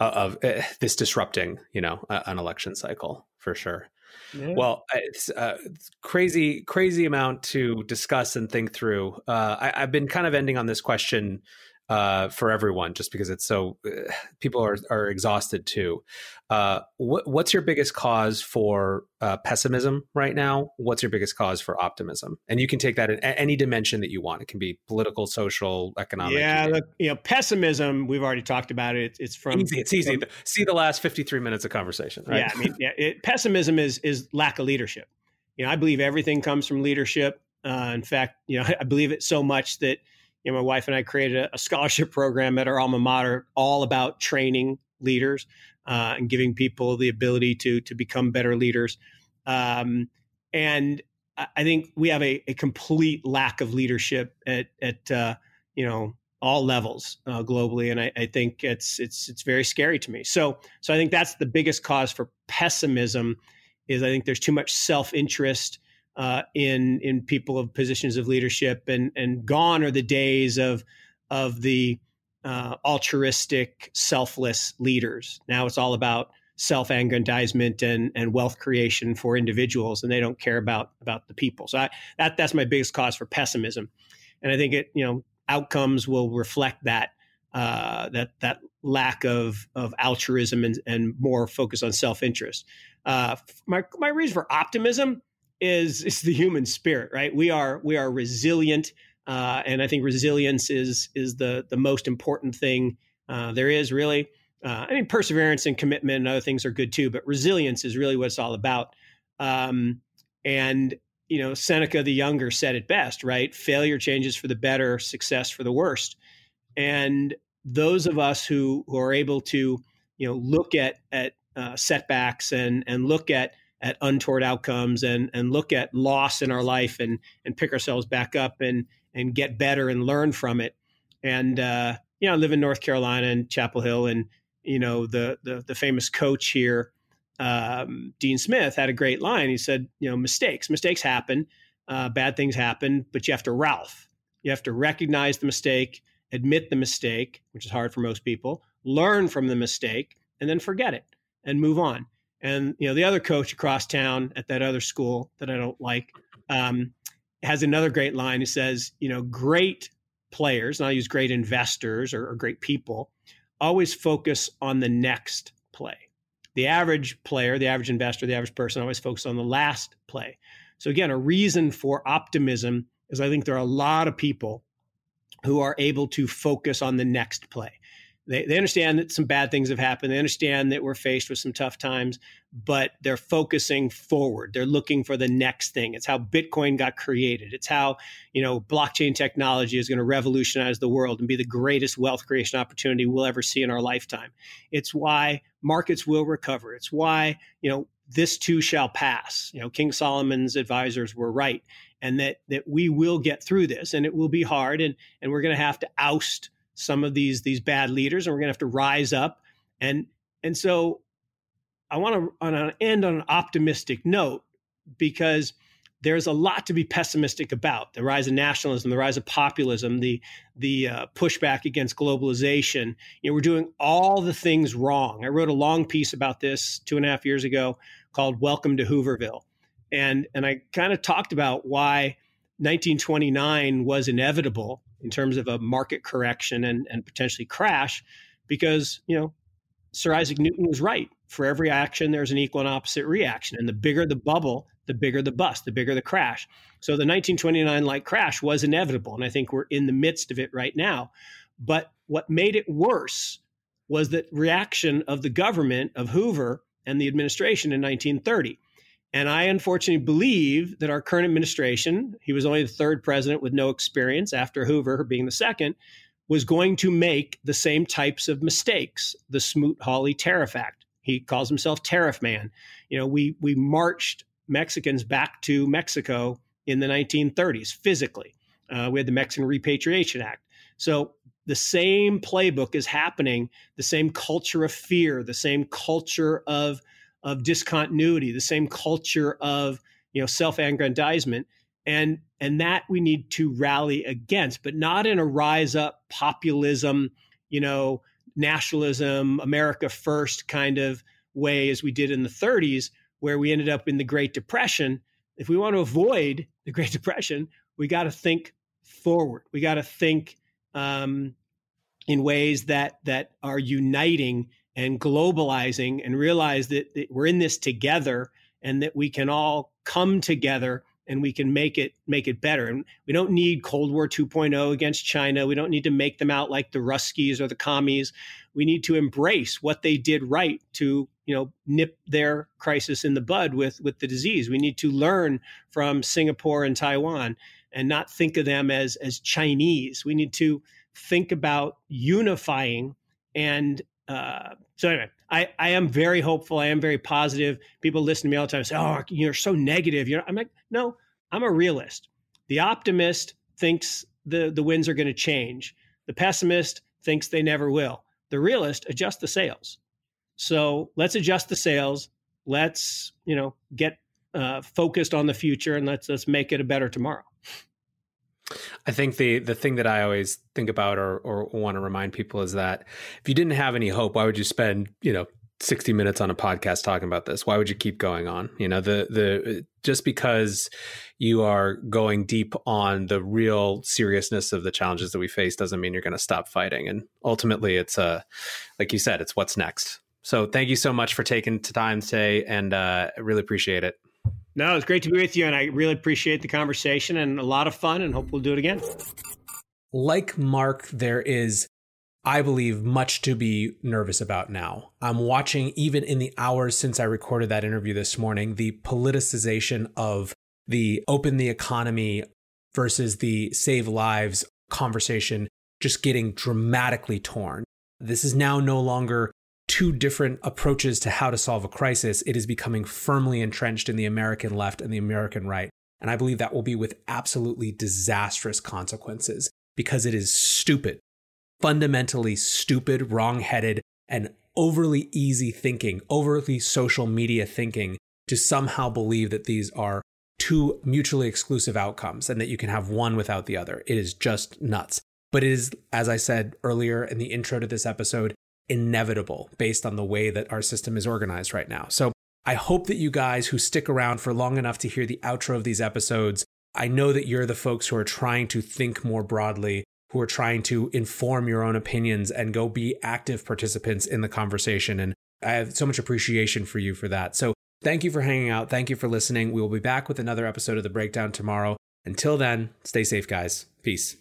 S3: of uh, this disrupting, you know, an election cycle for sure. Yeah. Well, it's a uh, crazy, crazy amount to discuss and think through. Uh, I, have been kind of ending on this question uh, for everyone, just because it's so uh, people are are exhausted too. Uh, what, what's your biggest cause for uh, pessimism right now? What's your biggest cause for optimism? And you can take that in any dimension that you want. It can be political, social, economic.
S4: Yeah, look, you know, pessimism. We've already talked about it. It's from
S3: easy. It's easy. From, See the last fifty three minutes of conversation. Right?
S4: Yeah, I mean, yeah, it, pessimism is is lack of leadership. You know, I believe everything comes from leadership. Uh, in fact, you know, I believe it so much that you know, my wife and I created a, scholarship program at our alma mater, all about training leaders uh, and giving people the ability to to become better leaders. Um, and I think we have a, a, complete lack of leadership at at uh, you know all levels uh, globally, and I, I, think it's it's it's very scary to me. So so I think that's the biggest cause for pessimism. Is I think there's too much self interest uh, in in people of positions of leadership, and and gone are the days of of the uh, altruistic, selfless leaders. Now it's all about self-aggrandizement and, and wealth creation for individuals, and they don't care about about the people. So I, that that's my biggest cause for pessimism, and I think it you know outcomes will reflect that uh, that that lack of of altruism and, and more focus on self interest. Uh, my my reason for optimism is is the human spirit, right? We are we are resilient, uh, and I think resilience is is the the most important thing uh, there is really. Uh, I mean, perseverance and commitment and other things are good too, but resilience is really what it's all about. Um, and you know, Seneca the Younger said it best, right? Failure changes for the better, success for the worst. And those of us who who are able to, you know, look at at uh, setbacks and and look at at untoward outcomes and and look at loss in our life and and pick ourselves back up and and get better and learn from it. And uh, you know, I live in North Carolina and Chapel Hill, and you know the the, the famous coach here, um, Dean Smith, had a great line. He said, you know, mistakes mistakes happen, uh, bad things happen, but you have to Ralph. You have to recognize the mistake, admit the mistake, which is hard for most people, learn from the mistake, and then forget it and move on. And you know, the other coach across town at that other school that I don't like um, has another great line. He says, you know, great players, and I'll use great investors or, or great people, always focus on the next play. The average player, the average investor, the average person always focus on the last play. So again, a reason for optimism is I think there are a lot of people who are able to focus on the next play. They, they understand that some bad things have happened. They understand that we're faced with some tough times, but they're focusing forward. They're looking for the next thing. It's how Bitcoin got created. It's how, you know, blockchain technology is going to revolutionize the world and be the greatest wealth creation opportunity we'll ever see in our lifetime. It's why markets will recover. It's why, you know, this too shall pass. You know, King Solomon's advisors were right and that that we will get through this and it will be hard and and we're going to have to oust some of these these bad leaders, and we're going to have to rise up. And and so I want to end on an optimistic note because there's a lot to be pessimistic about. The rise of nationalism the rise of populism the the uh, pushback against globalization. You know we're doing all the things wrong. I wrote a long piece about this two and a half years ago called welcome to hooverville. And and i kind of talked about why 1929 was inevitable in terms of a market correction and, and potentially crash because, you know, Sir Isaac Newton was right. For every action, there's an equal and opposite reaction. And the bigger the bubble, the bigger the bust, the bigger the crash. So the 1929 like crash was inevitable. And I think we're in the midst of it right now. But what made it worse was the reaction of the government of Hoover and the administration in 1930. And I unfortunately believe that our current administration, he was only the third president with no experience after Hoover being the second, was going to make the same types of mistakes. The Smoot Hawley Tariff Act. He calls himself Tariff Man. You know, we we marched Mexicans back to Mexico in the 1930s physically. Uh, we had the Mexican Repatriation Act. So the same playbook is happening, the same culture of fear, the same culture of of discontinuity, the same culture of you know self-aggrandizement, and and that we need to rally against, but not in a rise up populism, you know, nationalism, America first kind of way as we did in the 30s, where we ended up in the Great Depression. If we want to avoid the Great Depression, we got to think forward. We got to think um, in ways that that are uniting and globalizing and realize that, that, we're in this together and that we can all come together and we can make it make it better. And we don't need cold war 2.0 against china. We don't need to make them out like the ruskies or the commies. We need to embrace what they did right to you know nip their crisis in the bud with with the disease. We need to learn from singapore and taiwan and not think of them as as chinese. We need to think about unifying and uh, so anyway, I, I am very hopeful. I am very positive. People listen to me all the time say, "Oh, you're so negative." You know, I'm like, no, I'm a realist. The optimist thinks the the winds are going to change. The pessimist thinks they never will. The realist adjusts the sails. So let's adjust the sails. Let's you know get uh, focused on the future and let's let's make it a better tomorrow.
S3: I think the the thing that I always think about or or want to remind people is that if you didn't have any hope, why would you spend, you know, 60 minutes on a podcast talking about this? Why would you keep going on? You know the the just because you are going deep on the real seriousness of the challenges that we face doesn't mean you're going to stop fighting. And ultimately it's a uh, like you said it's what's next. So thank you so much for taking the time today and uh, really appreciate it
S4: no it's great to be with you and i really appreciate the conversation and a lot of fun and hope we'll do it again
S3: like mark there is I believe, much to be nervous about now. I'm watching, even in the hours since I recorded that interview this morning, the politicization of the open the economy versus the save lives conversation just getting dramatically torn. This is now no longer two different approaches to how to solve a crisis. It is becoming firmly entrenched in the American left and the American right. And I believe that will be with absolutely disastrous consequences because it is stupid fundamentally stupid, wrong headed, and overly easy thinking, overly social media thinking to somehow believe that these are two mutually exclusive outcomes and that you can have one without the other. It is just nuts. But it is, as I said earlier in the intro to this episode, inevitable based on the way that our system is organized right now. So I hope that you guys who stick around for long enough to hear the outro of these episodes, I know that you're the folks who are trying to think more broadly who are trying to inform your own opinions and go be active participants in the conversation. And I have so much appreciation for you for that. So thank you for hanging out. Thank you for listening. We will be back with another episode of The Breakdown tomorrow. Until then, stay safe, guys. Peace.